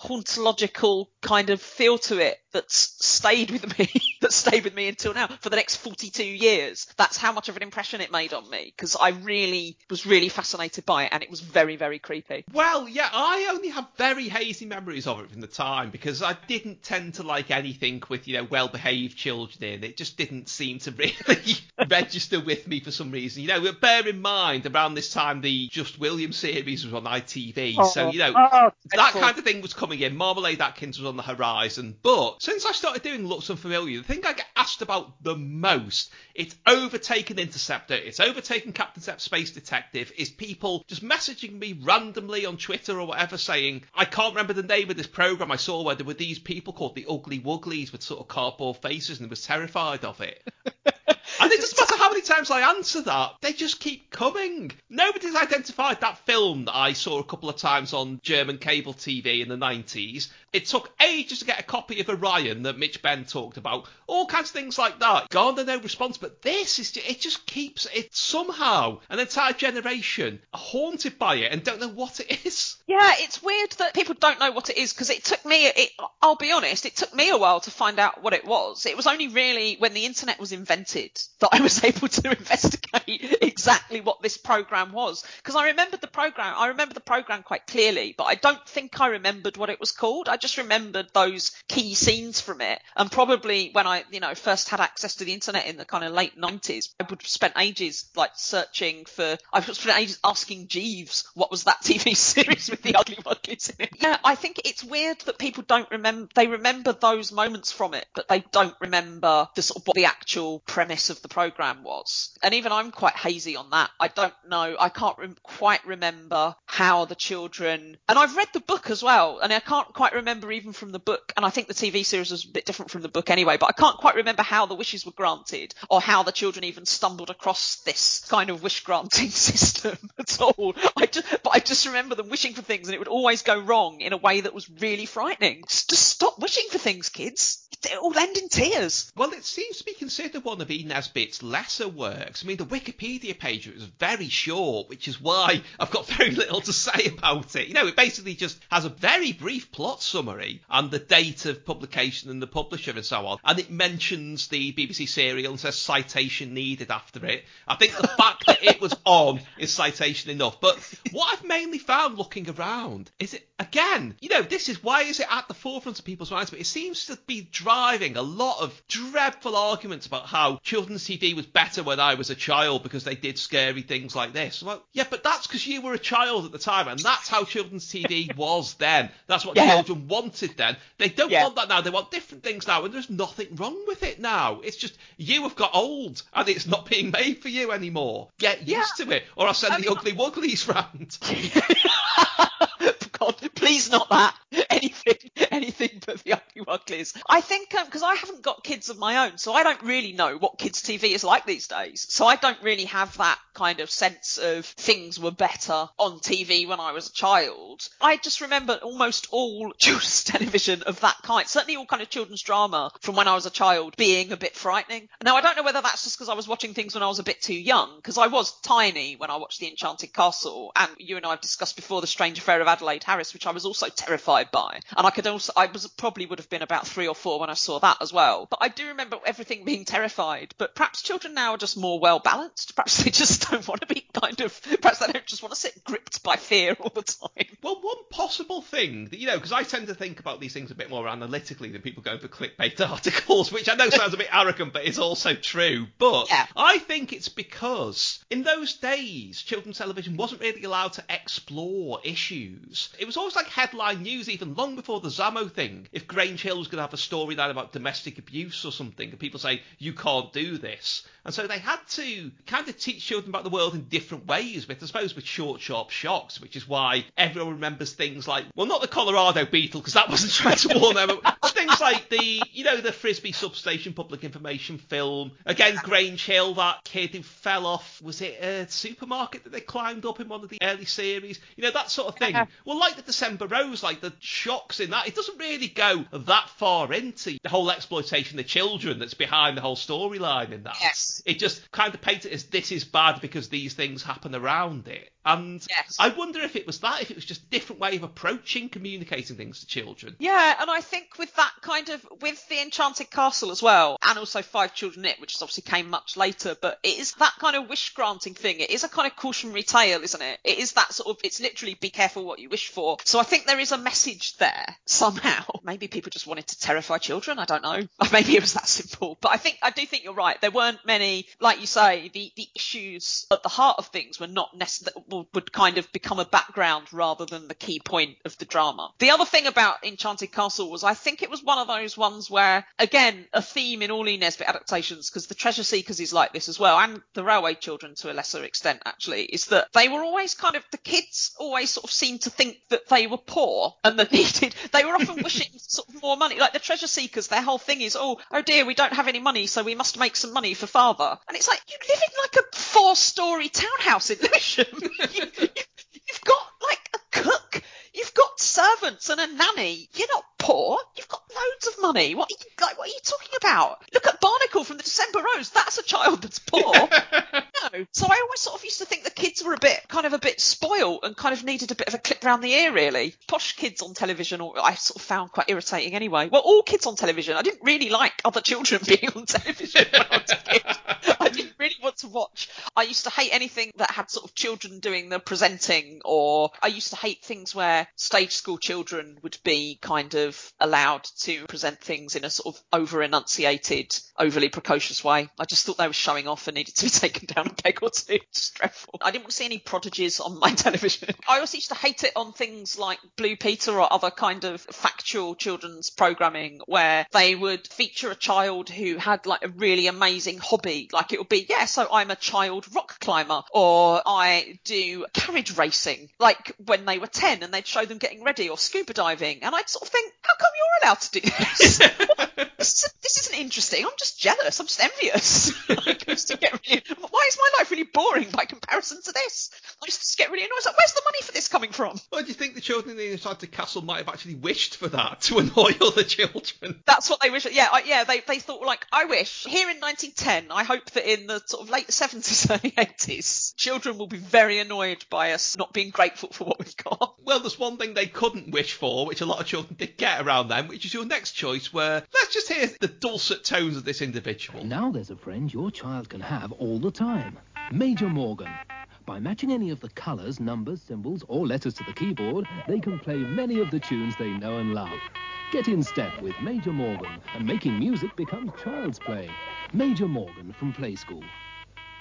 hauntological kind of feel to it that's stayed with me, that stayed with me until now for the next 42 years. That's how much of an impression it made on me because I really was really fascinated by it and it was very, very creepy. Well, yeah, I only have very hazy memories of it from the time because I didn't tend to like anything with, you know, well behaved children in. It just didn't seem to really register with me for some reason. You know, bear in mind around this time the Just Williams series was on ITV. so, oh, you know, Oh, that kind of thing was coming in. Marmalade Atkins was on the horizon. But since I started doing Looks Unfamiliar, the thing I get asked about the most, it's overtaken Interceptor, it's overtaken Captain Zep Space Detective, is people just messaging me randomly on Twitter or whatever saying, I can't remember the name of this program I saw where there were these people called the Ugly Wugglies with sort of cardboard faces and was terrified of it. And it doesn't matter how many times I answer that, they just keep coming. Nobody's identified that film that I saw a couple of times on German cable TV in the 90s. It took ages to get a copy of Orion that Mitch Benn talked about. All kinds of things like that. Garner no response, but this is just, it just keeps it somehow an entire generation haunted by it and don't know what it is. Yeah, it's weird that people don't know what it is because it took me, it, I'll be honest, it took me a while to find out what it was. It was only really when the internet was invented that I was able to investigate exactly what this program was. Because I remembered the program, I remember the program quite clearly, but I don't think I remembered what it was called. I just remembered those key scenes from it. And probably when I, you know, first had access to the internet in the kind of late 90s, I would have spent ages like searching for, I would have spent ages asking Jeeves what was that TV series with the ugly wugglies in it. Yeah, I think it's weird that people don't remember, they remember those moments from it, but they don't remember the sort of what the actual premise of the program was. And even I'm quite hazy on that. I don't know, I can't rem- quite remember how the children, and I've read the book as well, and I can't quite remember remember even from the book, and I think the TV series was a bit different from the book anyway, but I can't quite remember how the wishes were granted or how the children even stumbled across this kind of wish granting system at all. I just, but I just remember them wishing for things and it would always go wrong in a way that was really frightening. Just, stop wishing for things, kids. It'll end in tears. Well, it seems to be considered one of E. Nesbit's lesser works. I mean, the Wikipedia page is very short, which is why I've got very little to say about it. You know, it basically just has a very brief plot summary and the date of publication and the publisher and so on. And it mentions the BBC serial and says citation needed after it. I think the fact that it was on is citation enough. But what I've mainly found looking around is it, again, you know, this is why is it at the forefront of people's minds? But it seems to be driving a lot of dreadful arguments about how children's TV was better when I was a child because they did scary things like this. Well, yeah, but that's because you were a child at the time, and that's how children's TV was then. That's what Yeah. children wanted then. They don't Yeah. want that now. They want different things now, and there's nothing wrong with it now. It's just you have got old, and it's not being made for you anymore. Get used to it, or I'll send I the mean- ugly wugglies round. God, please not that. Anything, anything but the ugly uglies. I think um, because I haven't got kids of my own, so I don't really know what kids' TV is like these days. So I don't really have that kind of sense of things were better on TV when I was a child. I just remember almost all children's television of that kind, certainly all kind of children's drama from when I was a child, being a bit frightening. Now I don't know whether that's just because I was watching things when I was a bit too young, because I was tiny when I watched The Enchanted Castle, and you and I have discussed before The Strange Affair of Adelaide Harris, which I was also terrified by. And I could also, I was probably would have been about three or four when I saw that as well. But I do remember everything being terrified. But perhaps children now are just more well balanced. Perhaps they just don't want to be kind of, perhaps they don't just want to sit gripped by fear all the time. Well, one possible thing, that, you know, because I tend to think about these things a bit more analytically than people going for clickbait articles, which I know sounds a bit arrogant, but it's also true. But Yeah. I think it's because in those days, children's television wasn't really allowed to explore issues. It was always like headline news, even long before the Zammo thing. If Grange Hill was going to have a storyline about domestic abuse or something, and people say, you can't do this. And so they had to kind of teach children about the world in different ways, but I suppose with short, sharp shocks, which is why everyone remembers things like, well, not the Colorado Beetle, because that wasn't trying to warn them, things like the, you know, the Frisbee substation public information film. Again, Grange Hill, that kid who fell off, was it a supermarket that they climbed up in one of the early series? You know, that sort of thing. Well, like the December Rose, like the shocks in that, it doesn't really go that far into the whole exploitation of the children that's behind the whole storyline in that. Yes. It just kind of paints it as this is bad because these things happen around it. And Yes. I wonder if it was that, if it was just a different way of approaching communicating things to children. Yeah, and I think with that kind of with the Enchanted Castle as well, and also Five Children It, which obviously came much later, but it is that kind of wish granting thing. It is a kind of cautionary tale, isn't it? It is that sort of it's literally be careful what you wish for. So I think there is a message there somehow. Maybe people just wanted to terrify children. I don't know. Maybe it was that simple. But I think I do think you're right. There weren't many, like you say, the the issues at the heart of things were not necessarily would kind of become a background rather than the key point of the drama. The other thing about Enchanted Castle was I think it was one of those ones where, again, a theme in all. Nesbit adaptations, because the Treasure Seekers is like this as well, and the Railway Children to a lesser extent actually, is that they were always kind of the kids always sort of seemed to think that they were poor and that needed. They were often wishing sort of more money. Like the Treasure Seekers, their whole thing is, oh, oh dear, we don't have any money, so we must make some money for father. And it's like you live in like a four-story townhouse in Lewisham. you, you, you've got. You've got servants and a nanny. You're not poor. You've got loads of money. What are you, like? What are you talking about? Look at Barnacle from the December Rose. That's a child that's poor. no. So I always sort of used to think the kids were a bit, kind of a bit spoiled and kind of needed a bit of a clip round the ear, really. Posh kids on television, or I sort of found quite irritating anyway. Well, all kids on television. I didn't really like other children being on television when I was a kid. I didn't really want to watch. I used to hate anything that had sort of children doing the presenting, or I used to hate things where stage school children would be kind of allowed to present things in a sort of over enunciated, overly precocious way. I just thought they were showing off and needed to be taken down a peg or two. Just dreadful. I didn't want to see any prodigies on my television. I also used to hate it on things like Blue Peter or other kind of factual children's programming where they would feature a child who had like a really amazing hobby. Like it would be, yeah, so I'm a child rock climber, or I do carriage racing, like when they were 10 and they'd show them getting ready, or scuba diving. And I'd sort of think, how come you're allowed to do this? this, is, this isn't interesting. I'm just jealous. I'm just envious. like, I used to get really, why is my life really boring by comparison to this? I used to get really annoyed. Like, where's the money for this coming from? Well, do you think the children inside the Castle might have actually wished for that to annoy other children? That's what they wish. Yeah, I, yeah. They they thought like, I wish here in 1910. I hope that in the sort of late 70s, early 80s, children will be very annoyed by us not being grateful for what we've got. Well, there's one thing they couldn't wish for, which a lot of children did get around then, which is your next choice, where let's just hear the dulcet tones of this individual. Now there's a friend your child can have all the time. Major Morgan. By matching any of the colours, numbers, symbols, or letters to the keyboard, they can play many of the tunes they know and love. Get in step with Major Morgan, and making music becomes child's play. Major Morgan from Play School.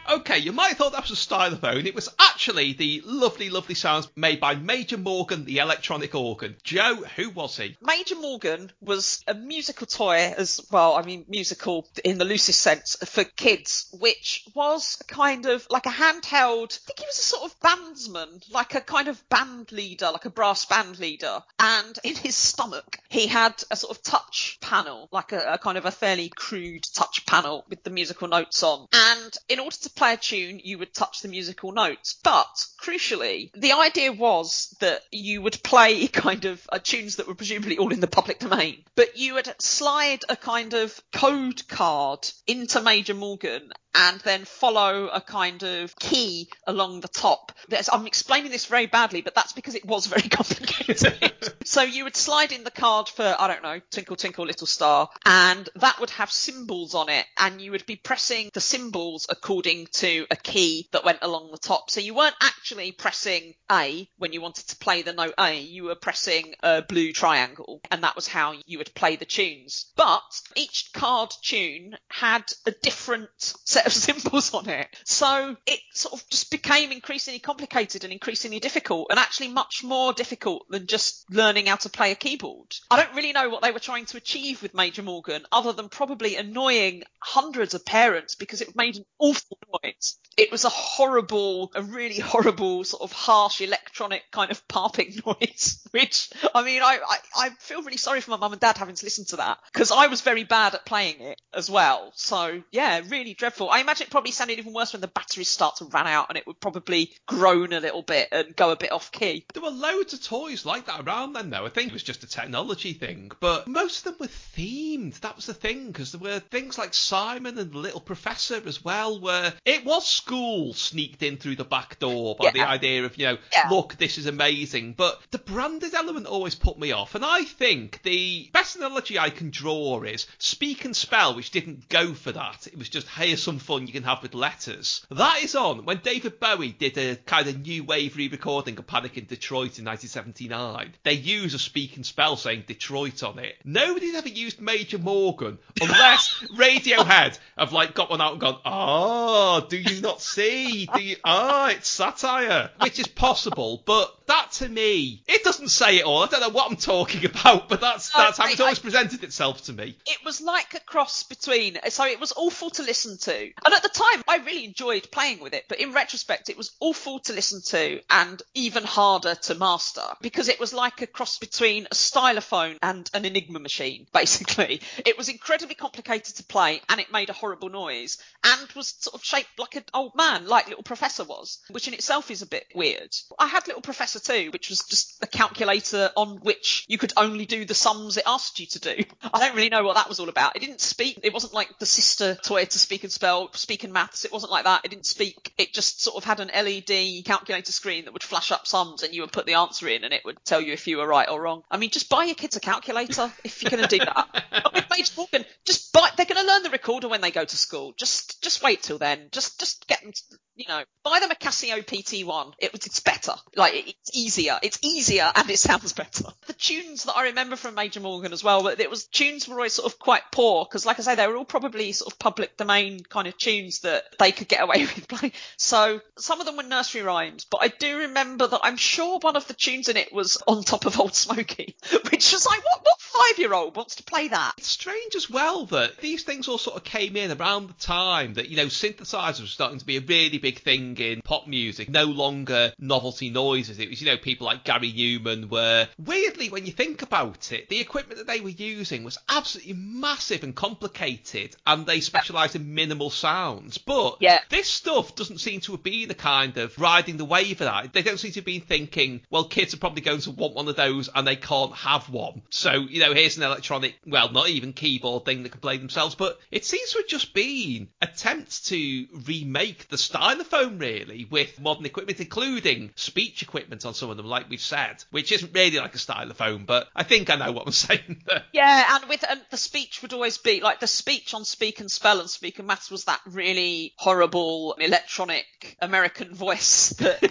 Okay, you might have thought that was a stylophone. It was actually the lovely, lovely sounds made by Major Morgan, the electronic organ. Joe, who was he? Major Morgan was a musical toy as well, I mean musical in the loosest sense for kids, which was kind of like a handheld, I think he was a sort of bandsman, like a kind of band leader, like a brass band leader. And in his stomach, he had a sort of touch panel, like a, a kind of a fairly crude touch panel with the musical notes on. And in order to play a tune, you would touch the musical notes. But crucially, the idea was that you would play kind of uh, tunes that were presumably all in the public domain, but you would slide a kind of code card into Major Morgan and then follow a kind of key along the top. There's, I'm explaining this very badly, but that's because it was very complicated. so you would slide in the card for, I don't know, Twinkle Twinkle Little Star, and that would have symbols on it, and you would be pressing the symbols according to a key that went along the top. So you weren't actually pressing A when you wanted to play the note A, you were pressing a blue triangle, and that was how you would play the tunes. But each card tune had a different set of symbols on it. So it sort of just became increasingly complicated and increasingly difficult, and actually much more difficult than just learning how to play a keyboard. I don't really know what they were trying to achieve with Major Morgan, other than probably annoying hundreds of parents because it made an awful noise. It was a horrible, a really horrible, sort of harsh electronic kind of parping noise, which, I mean, I, I, I feel really sorry for my mum and dad having to listen to that because I was very bad at playing it as well. So, yeah, really dreadful. I imagine it probably sounded even worse when the batteries start to run out and it would probably groan a little bit and go a bit off key. There were loads of toys like that around then, though. I think it was just a technology thing, but most of them were themed. That was the thing, because there were things like Simon and the Little Professor as well, where it was school sneaked in through the back door by Yeah. the idea of, you know, Yeah. look, this is amazing. But the branded element always put me off, and I think the best analogy I can draw is Speak and Spell, which didn't go for that. It was just, here's some fun you can have with letters. That is on when David Bowie did a kind of new wave re-recording of Panic in Detroit in 1979. They use a Speak and Spell saying Detroit on it. Nobody's ever used Major Morgan unless Radiohead have like got one out and gone, oh, do you not see? Do you? Ah, it's satire, which is possible, but that to me, it doesn't say it all. I don't know what I'm talking about, but that's No, that's how it's I- always presented itself to me. it was like a cross between so it was awful to listen to and at the time i really enjoyed playing with it but in retrospect it was awful to listen to and even harder to master because it was like a cross between a stylophone and an enigma machine basically it was incredibly complicated to play and it made a horrible noise and was sort of shaped like an old man like little professor was which in itself is a bit weird i had little professor too which was just a calculator on which you could only do the sums it asked you to do. I don't really know what that was all about. It didn't speak it wasn't like the sister toy to speak and spell speak and maths. It wasn't like that. It didn't speak. It just sort of had an led calculator screen that would flash up sums and you would put the answer in and it would tell you if you were right or wrong. I mean just buy your kids a calculator if you're going to do that. With Major Morgan, just buy they're going to learn the recorder when they go to school. Just just wait till then. Just just get them to, you know buy them a casio pt1 it was it's better. Like it, It's easier. It's easier and it sounds better. The tunes that I remember from Major Morgan as well, but it was tunes were always sort of quite poor because, like I say, they were all probably sort of public domain kind of tunes that they could get away with playing. So some of them were nursery rhymes, but I do remember that I'm sure one of the tunes in it was on top of Old Smoky, which was like, what, what five year old wants to play that? It's strange as well that these things all sort of came in around the time that, you know, synthesizers were starting to be a really big thing in pop music, no longer novelty noises. It was, you know, people like Gary Numan were, weirdly, when you think about it, the equipment that they were using was absolutely massive and complicated, and they specialised in minimal sounds. But Yeah. this stuff doesn't seem to have been the kind of riding the wave of that. They don't seem to have been thinking, well, kids are probably going to want one of those and they can't have one. So, you know, here's an electronic, well, not even keyboard thing that can play themselves, but it seems to have just been attempts to remake the stylophone, really, with modern equipment, including speech equipment on some of them, like we've said, which isn't really like a stylophone, but I think I know what I'm saying. Yeah, and with and the speech would always be like the speech on Speak and Spell and Speak and Maths was that really horrible electronic American voice that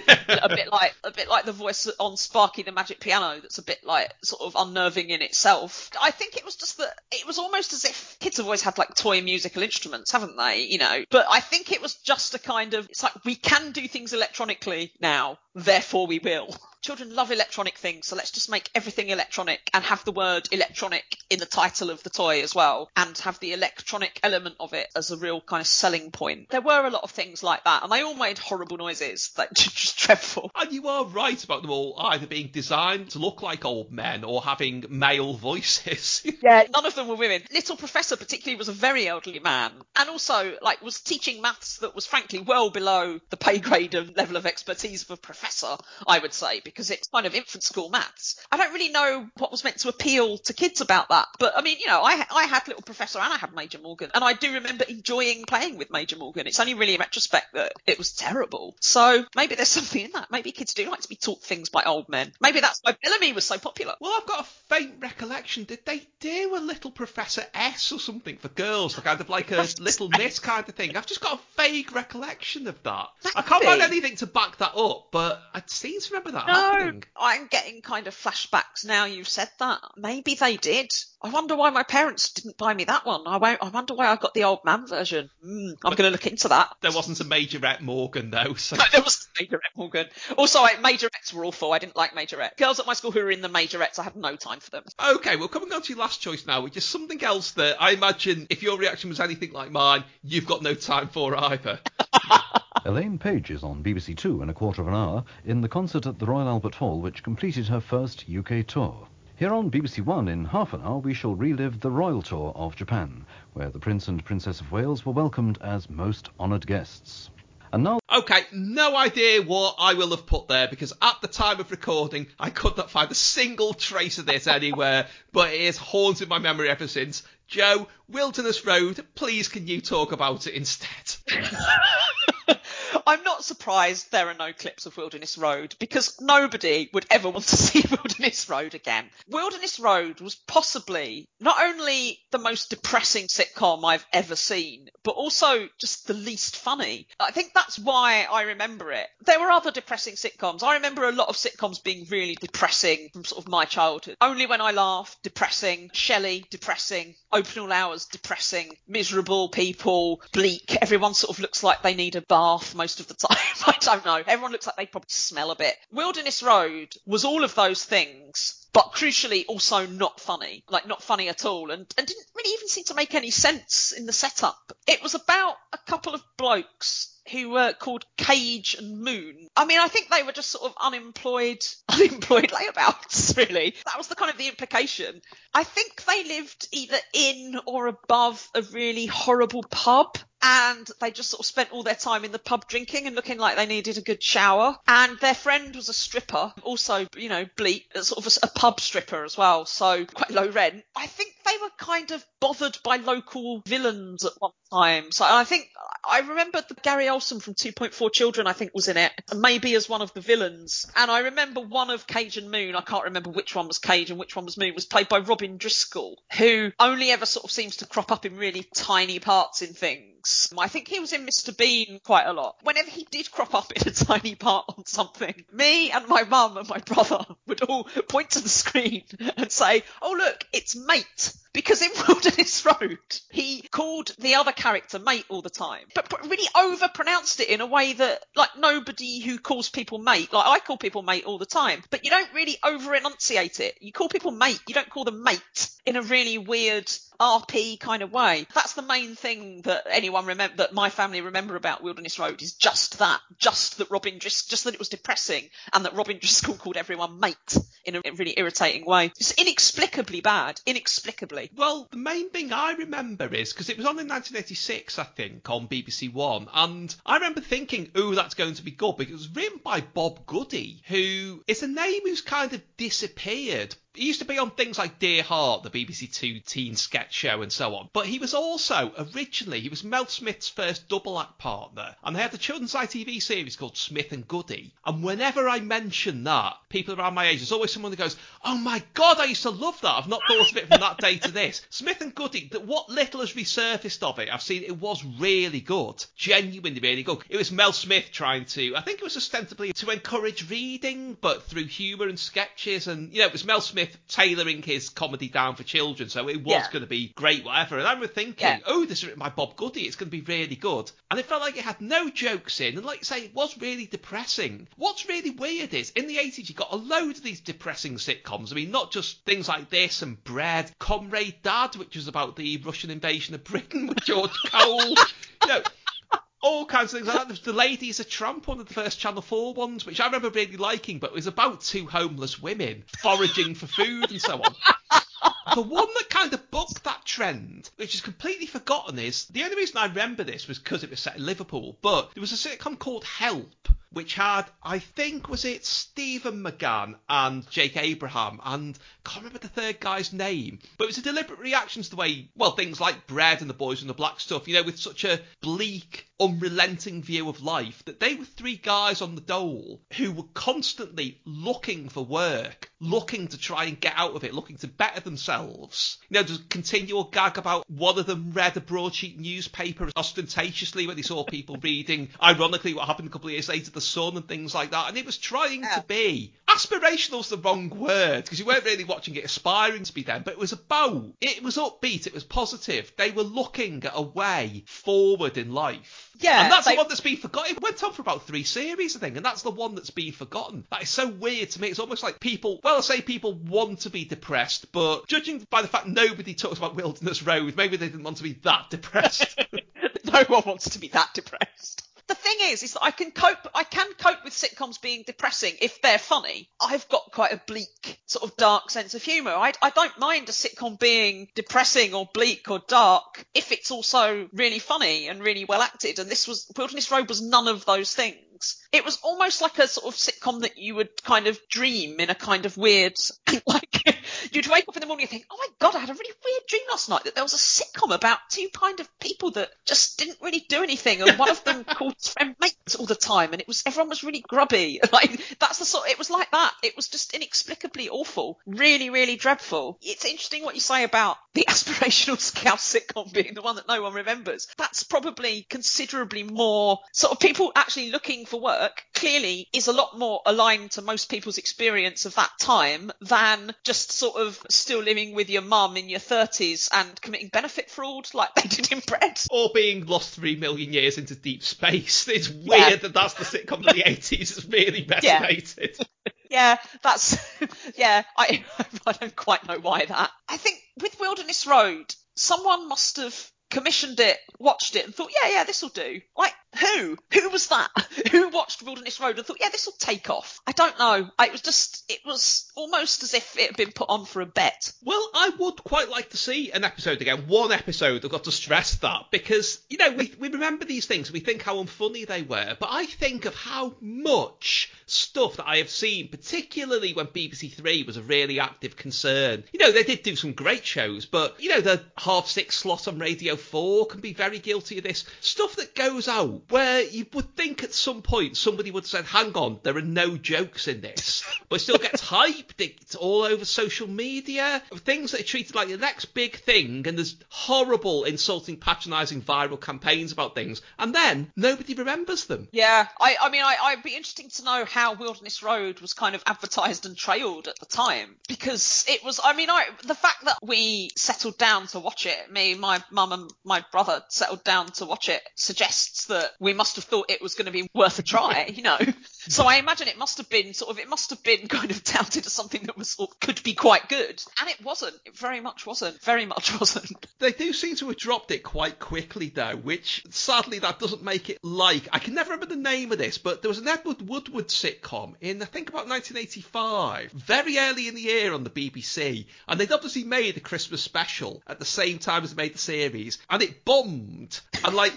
a bit like a bit like the voice on Sparky the Magic Piano that's a bit like sort of unnerving in itself. I think it was just that it was almost as if kids have always had like toy musical instruments, haven't they? You know, but I think it was just a kind of it's like we can do things electronically now, therefore we will. Hill. Children love electronic things, so let's just make everything electronic and have the word electronic in the title of the toy as well, and have the electronic element of it as a real kind of selling point. There were a lot of things like that, and they all made horrible noises, like just dreadful. And you are right about them all either being designed to look like old men or having male voices. Yeah, none of them were women. Little Professor particularly was a very elderly man, and also like was teaching maths that was frankly well below the pay grade and level of expertise of a professor, I would say, because it's kind of infant school maths. I don't really know what was meant to appeal to kids about that, but I mean, you know, I I had Little Professor and I had Major Morgan, and I do remember enjoying playing with Major Morgan. It's only really in retrospect that it was terrible. So maybe there's something in that. Maybe kids do like to be taught things by old men. Maybe that's why Bellamy was so popular. Well, I've got a faint recollection. Did they do a little Professor S or something for girls, for kind of like a Little Miss kind of thing? I've just got a vague recollection of that. That I can't find anything to back that up, but I seem to remember that No, happening. I'm getting kind of flashbacks now you've said that. Maybe they did. I wonder why my parents didn't buy me that one. I won't, I wonder why I got the old man version. Mm, I'm going to look into that. There wasn't a Majorette Morgan though, so there wasn't a Majorette Morgan. Also, I, Majorettes were awful. I didn't like Majorette. Girls at my school who were in the Majorettes, I had no time for them. Okay, well, coming on to your last choice now, which is something else that I imagine if your reaction was anything like mine, you've got no time for either. Elaine Paige is on BBC Two in a quarter of an hour in the concert at the Royal Albert Hall, which completed her first UK tour. Here on BBC One in half an hour, we shall relive the royal tour of Japan, where the Prince and Princess of Wales were welcomed as most honoured guests. And now Okay, no idea what I will have put there because at the time of recording, I could not find a single trace of this anywhere, but it has haunted my memory ever since. Joe, Wilderness Road, please can you talk about it instead? I'm not surprised there are no clips of Wilderness Road because nobody would ever want to see Wilderness Road again. Wilderness Road was possibly not only the most depressing sitcom I've ever seen, but also just the least funny. I think that's why I remember it. There were other depressing sitcoms. I remember a lot of sitcoms being really depressing from sort of my childhood. Only When I Laugh, depressing. Shelley, depressing. Open All Hours, depressing. Miserable people, bleak. Everyone sort of looks like they need a bath most of the time. I don't know. Everyone looks like they probably smell a bit. Wilderness Road was all of those things, but crucially also not funny. Like not funny at all and, and didn't really even seem to make any sense in the setup. It was about a couple of blokes who were called Cage and Moon. I mean, I think they were just sort of unemployed, unemployed layabouts, really. That was the kind of the implication. I think they lived either in or above a really horrible pub. And they just sort of spent all their time in the pub drinking and looking like they needed a good shower. And their friend was a stripper, also, you know, sort of a, a pub stripper as well. So quite low rent. I think they were kind of bothered by local villains at one time. So I think I remember the Gary Olsen from 2.4 Children, I think was in it, maybe as one of the villains. And I remember one of Cage and Moon, I can't remember which one was Cage and which one was Moon, was played by Robin Driscoll, who only ever sort of seems to crop up in really tiny parts in things. Things. I think he was in Mr. Bean quite a lot. Whenever he did crop up in a tiny part on something, me and my mum and my brother would all point to the screen and say, "Oh look, it's mate." Because in Wilderness Road, he called the other character mate all the time, but, but really overpronounced it in a way that, like, nobody who calls people mate, like I call people mate all the time, but you don't really over enunciate it. You call people mate, you don't call them mate in a really weird RP kind of way. That's the main thing that anyone remember that my family remember about Wilderness Road is just that, just that Robin Driscoll, just that it was depressing, and that Robin Driscoll called everyone mate in a really irritating way. It's inexplicably bad, inexplicably. Well, the main thing I remember is because it was on in 1986, I think, on BBC One, and I remember thinking, "Oh, that's going to be good," because it was written by Bob Goody, who is a name who's kind of disappeared. He used to be on things like Dear Heart, the BBC Two teen sketch show, and so on. But he was also originally he was Mel Smith's first double act partner, and they had a children's ITV series called Smith and Goody. And whenever I mention that, people around my age, there's always someone that goes, "Oh my God, I used to love that. I've not thought of it from that day to this." Smith and Goody, that what little has resurfaced of it, I've seen it was really good, genuinely really good. It was Mel Smith trying to, I think it was ostensibly to encourage reading, but through humour and sketches, and you know, it was Mel Smith tailoring his comedy down for children, so it was Yeah. going to be great, whatever. And I remember thinking, Yeah. oh, this is written by Bob Goody, it's going to be really good. And it felt like it had no jokes in, and like you say, it was really depressing. What's really weird is, in the 80s, you got a load of these depressing sitcoms. I mean, not just things like this and Bread, Comrade Dad, which was about the Russian invasion of Britain with George Cole. you know, all kinds of things like. The Lady's a Tramp, one of the first Channel 4 ones, which I remember really liking, but it was about two homeless women foraging for food and so on. The one that kind of bucked that trend, which is completely forgotten, is the only reason I remember this was because it was set in Liverpool, but there was a sitcom called Help, which had, I think, was it Stephen McGann and Jake Abraham, and can't remember the third guy's name, but it was a deliberate reaction to the way, well, things like Bread and the Boys and the Black stuff, you know, with such a bleak, unrelenting view of life, that they were three guys on the dole who were constantly looking for work, looking to try and get out of it, looking to better themselves. You know, there's a continual gag about one of them read a broadsheet newspaper ostentatiously when he saw people reading, ironically, what happened a couple of years later, The Sun and things like that. And it was trying to be aspirational's the wrong word because you weren't really watching it aspiring to be them, but it was about, it was upbeat, it was positive. They were looking at a way forward in life. Yeah, And that's they- the one that's been forgotten. It went on for about three series, I think, and that's the one that's been forgotten. That is so weird to me. It's almost like people, well, I say people want to be depressed, but judging by the fact nobody talks about Wilderness Road, maybe they didn't want to be that depressed. no one wants to be that depressed. The thing is, is that I can cope. I can cope with sitcoms being depressing if they're funny. I've got quite a bleak, sort of dark sense of humour. I, I don't mind a sitcom being depressing or bleak or dark if it's also really funny and really well acted. And this was Wilderness Road was none of those things. It was almost like a sort of sitcom that you would kind of dream in a kind of weird, like you'd wake up in the morning and think, oh my god, I had a really weird dream last night that there was a sitcom about two kind of people that just didn't really do anything, and one of them called his friend mate all the time, and it was everyone was really grubby. Like that's the sort. It was like that. It was just inexplicably awful, really, really dreadful. It's interesting what you say about the aspirational scout sitcom being the one that no one remembers. That's probably considerably more sort of people actually looking for work. Clearly, is a lot more aligned to most people's experience of that time than just sort of still living with your mum in your 30s and committing benefit fraud like they did in Bread. or being lost three million years into deep space. It's weird Yeah. that that's the sitcom of the 80s has really Yeah. resonated. Yeah, that's yeah. I I don't quite know why that. I think with Wilderness Road, someone must have commissioned it, watched it, and thought, yeah, yeah, this will do. Like who? Who was that? Who watched Wilderness Road and thought, yeah, this will take off? I don't know. I, it was just, it was almost as if it had been put on for a bet. Well, I would quite like to see an episode again. One episode, I've got to stress that, because, you know, we, we remember these things, we think how unfunny they were, but I think of how much stuff that I have seen, particularly when BBC Three was a really active concern. You know, they did do some great shows, but, you know, the half six slot on Radio 4 can be very guilty of this. Stuff that goes out where you would would think at some point somebody would have said, hang on, there are no jokes in this. but it still gets hyped. It's all over social media. Things that are treated like the next big thing, and there's horrible, insulting, patronising viral campaigns about things. And then nobody remembers them. Yeah, I, I mean, I, I'd be interesting to know how Wilderness Road was kind of advertised and trailed at the time because it was. I mean, I the fact that we settled down to watch it, me, my mum, and my brother settled down to watch it, suggests that we must have thought it was going to be worth a try, you know. so I imagine it must have been sort of, it must have been kind of touted as something that was could be quite good, and it wasn't. It very much wasn't. Very much wasn't. They do seem to have dropped it quite quickly though, which sadly that doesn't make it like. I can never remember the name of this, but there was an Edward Woodward sitcom in I think about 1985, very early in the year on the BBC, and they'd obviously made a Christmas special at the same time as they made the series, and it bombed. And like.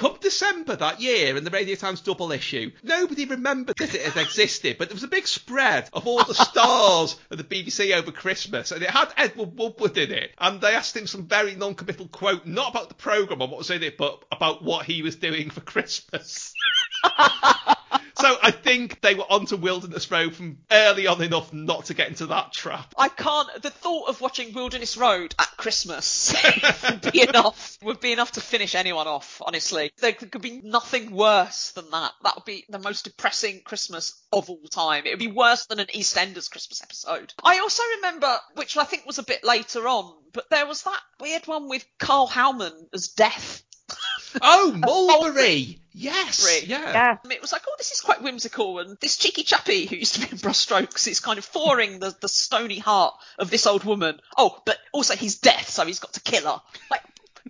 Come December that year in the Radio Times double issue, nobody remembered that it had existed, but there was a big spread of all the stars of the BBC over Christmas, and it had Edward Woodward in it, and they asked him some very non-committal quote, not about the programme or what was in it, but about what he was doing for Christmas. so I think they were onto Wilderness Road from early on enough not to get into that trap. I can't. The thought of watching Wilderness Road at Christmas would be enough. Would be enough to finish anyone off. Honestly, there could be nothing worse than that. That would be the most depressing Christmas of all time. It would be worse than an EastEnders Christmas episode. I also remember, which I think was a bit later on, but there was that weird one with Karl Howman as Death. Oh, oh, Mulberry! Yes, Mulberry. yeah. It was like, oh, this is quite whimsical. And this cheeky chappy who used to be in Brushstrokes is kind of thawing the, the stony heart of this old woman. Oh, but also he's death, so he's got to kill her. Like,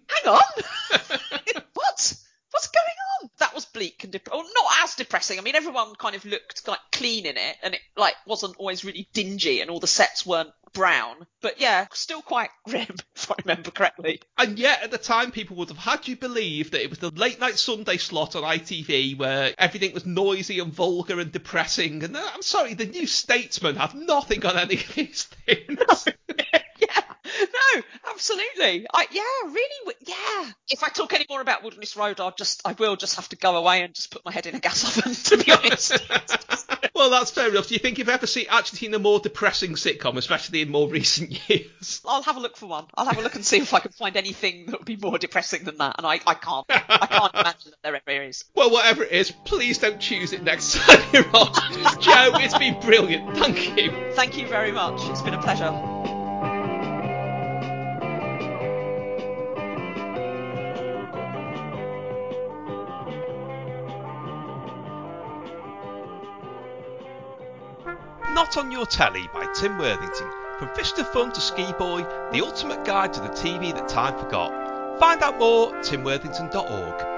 hang on. what? What's going on? That was bleak and dep- well, not as depressing. I mean, everyone kind of looked like clean in it, and it like wasn't always really dingy, and all the sets weren't brown. But yeah, still quite grim, if I remember correctly. And yet, at the time, people would have had you believe that it was the late night Sunday slot on ITV where everything was noisy and vulgar and depressing. And uh, I'm sorry, the New Statesman had nothing on any of these things. yeah, no, absolutely. I yeah, really, yeah. If I talk any more about Wilderness Road, I'll just, I will just have to go away and just put my head in a gas oven. To be honest. well, that's fair enough. Do you think you've ever seen, actually seen a more depressing sitcom, especially in more recent years? I'll have a look for one. I'll have a look and see if I can find anything that would be more depressing than that. And I, I can't. I can't imagine that there ever is. Well, whatever it is, please don't choose it next time you're on. Joe, it's been brilliant. Thank you. Thank you very much. It's been a pleasure. Not on Your Telly by Tim Worthington. From Fish to Fun to Ski Boy, the ultimate guide to the TV that time forgot. Find out more at timworthington.org.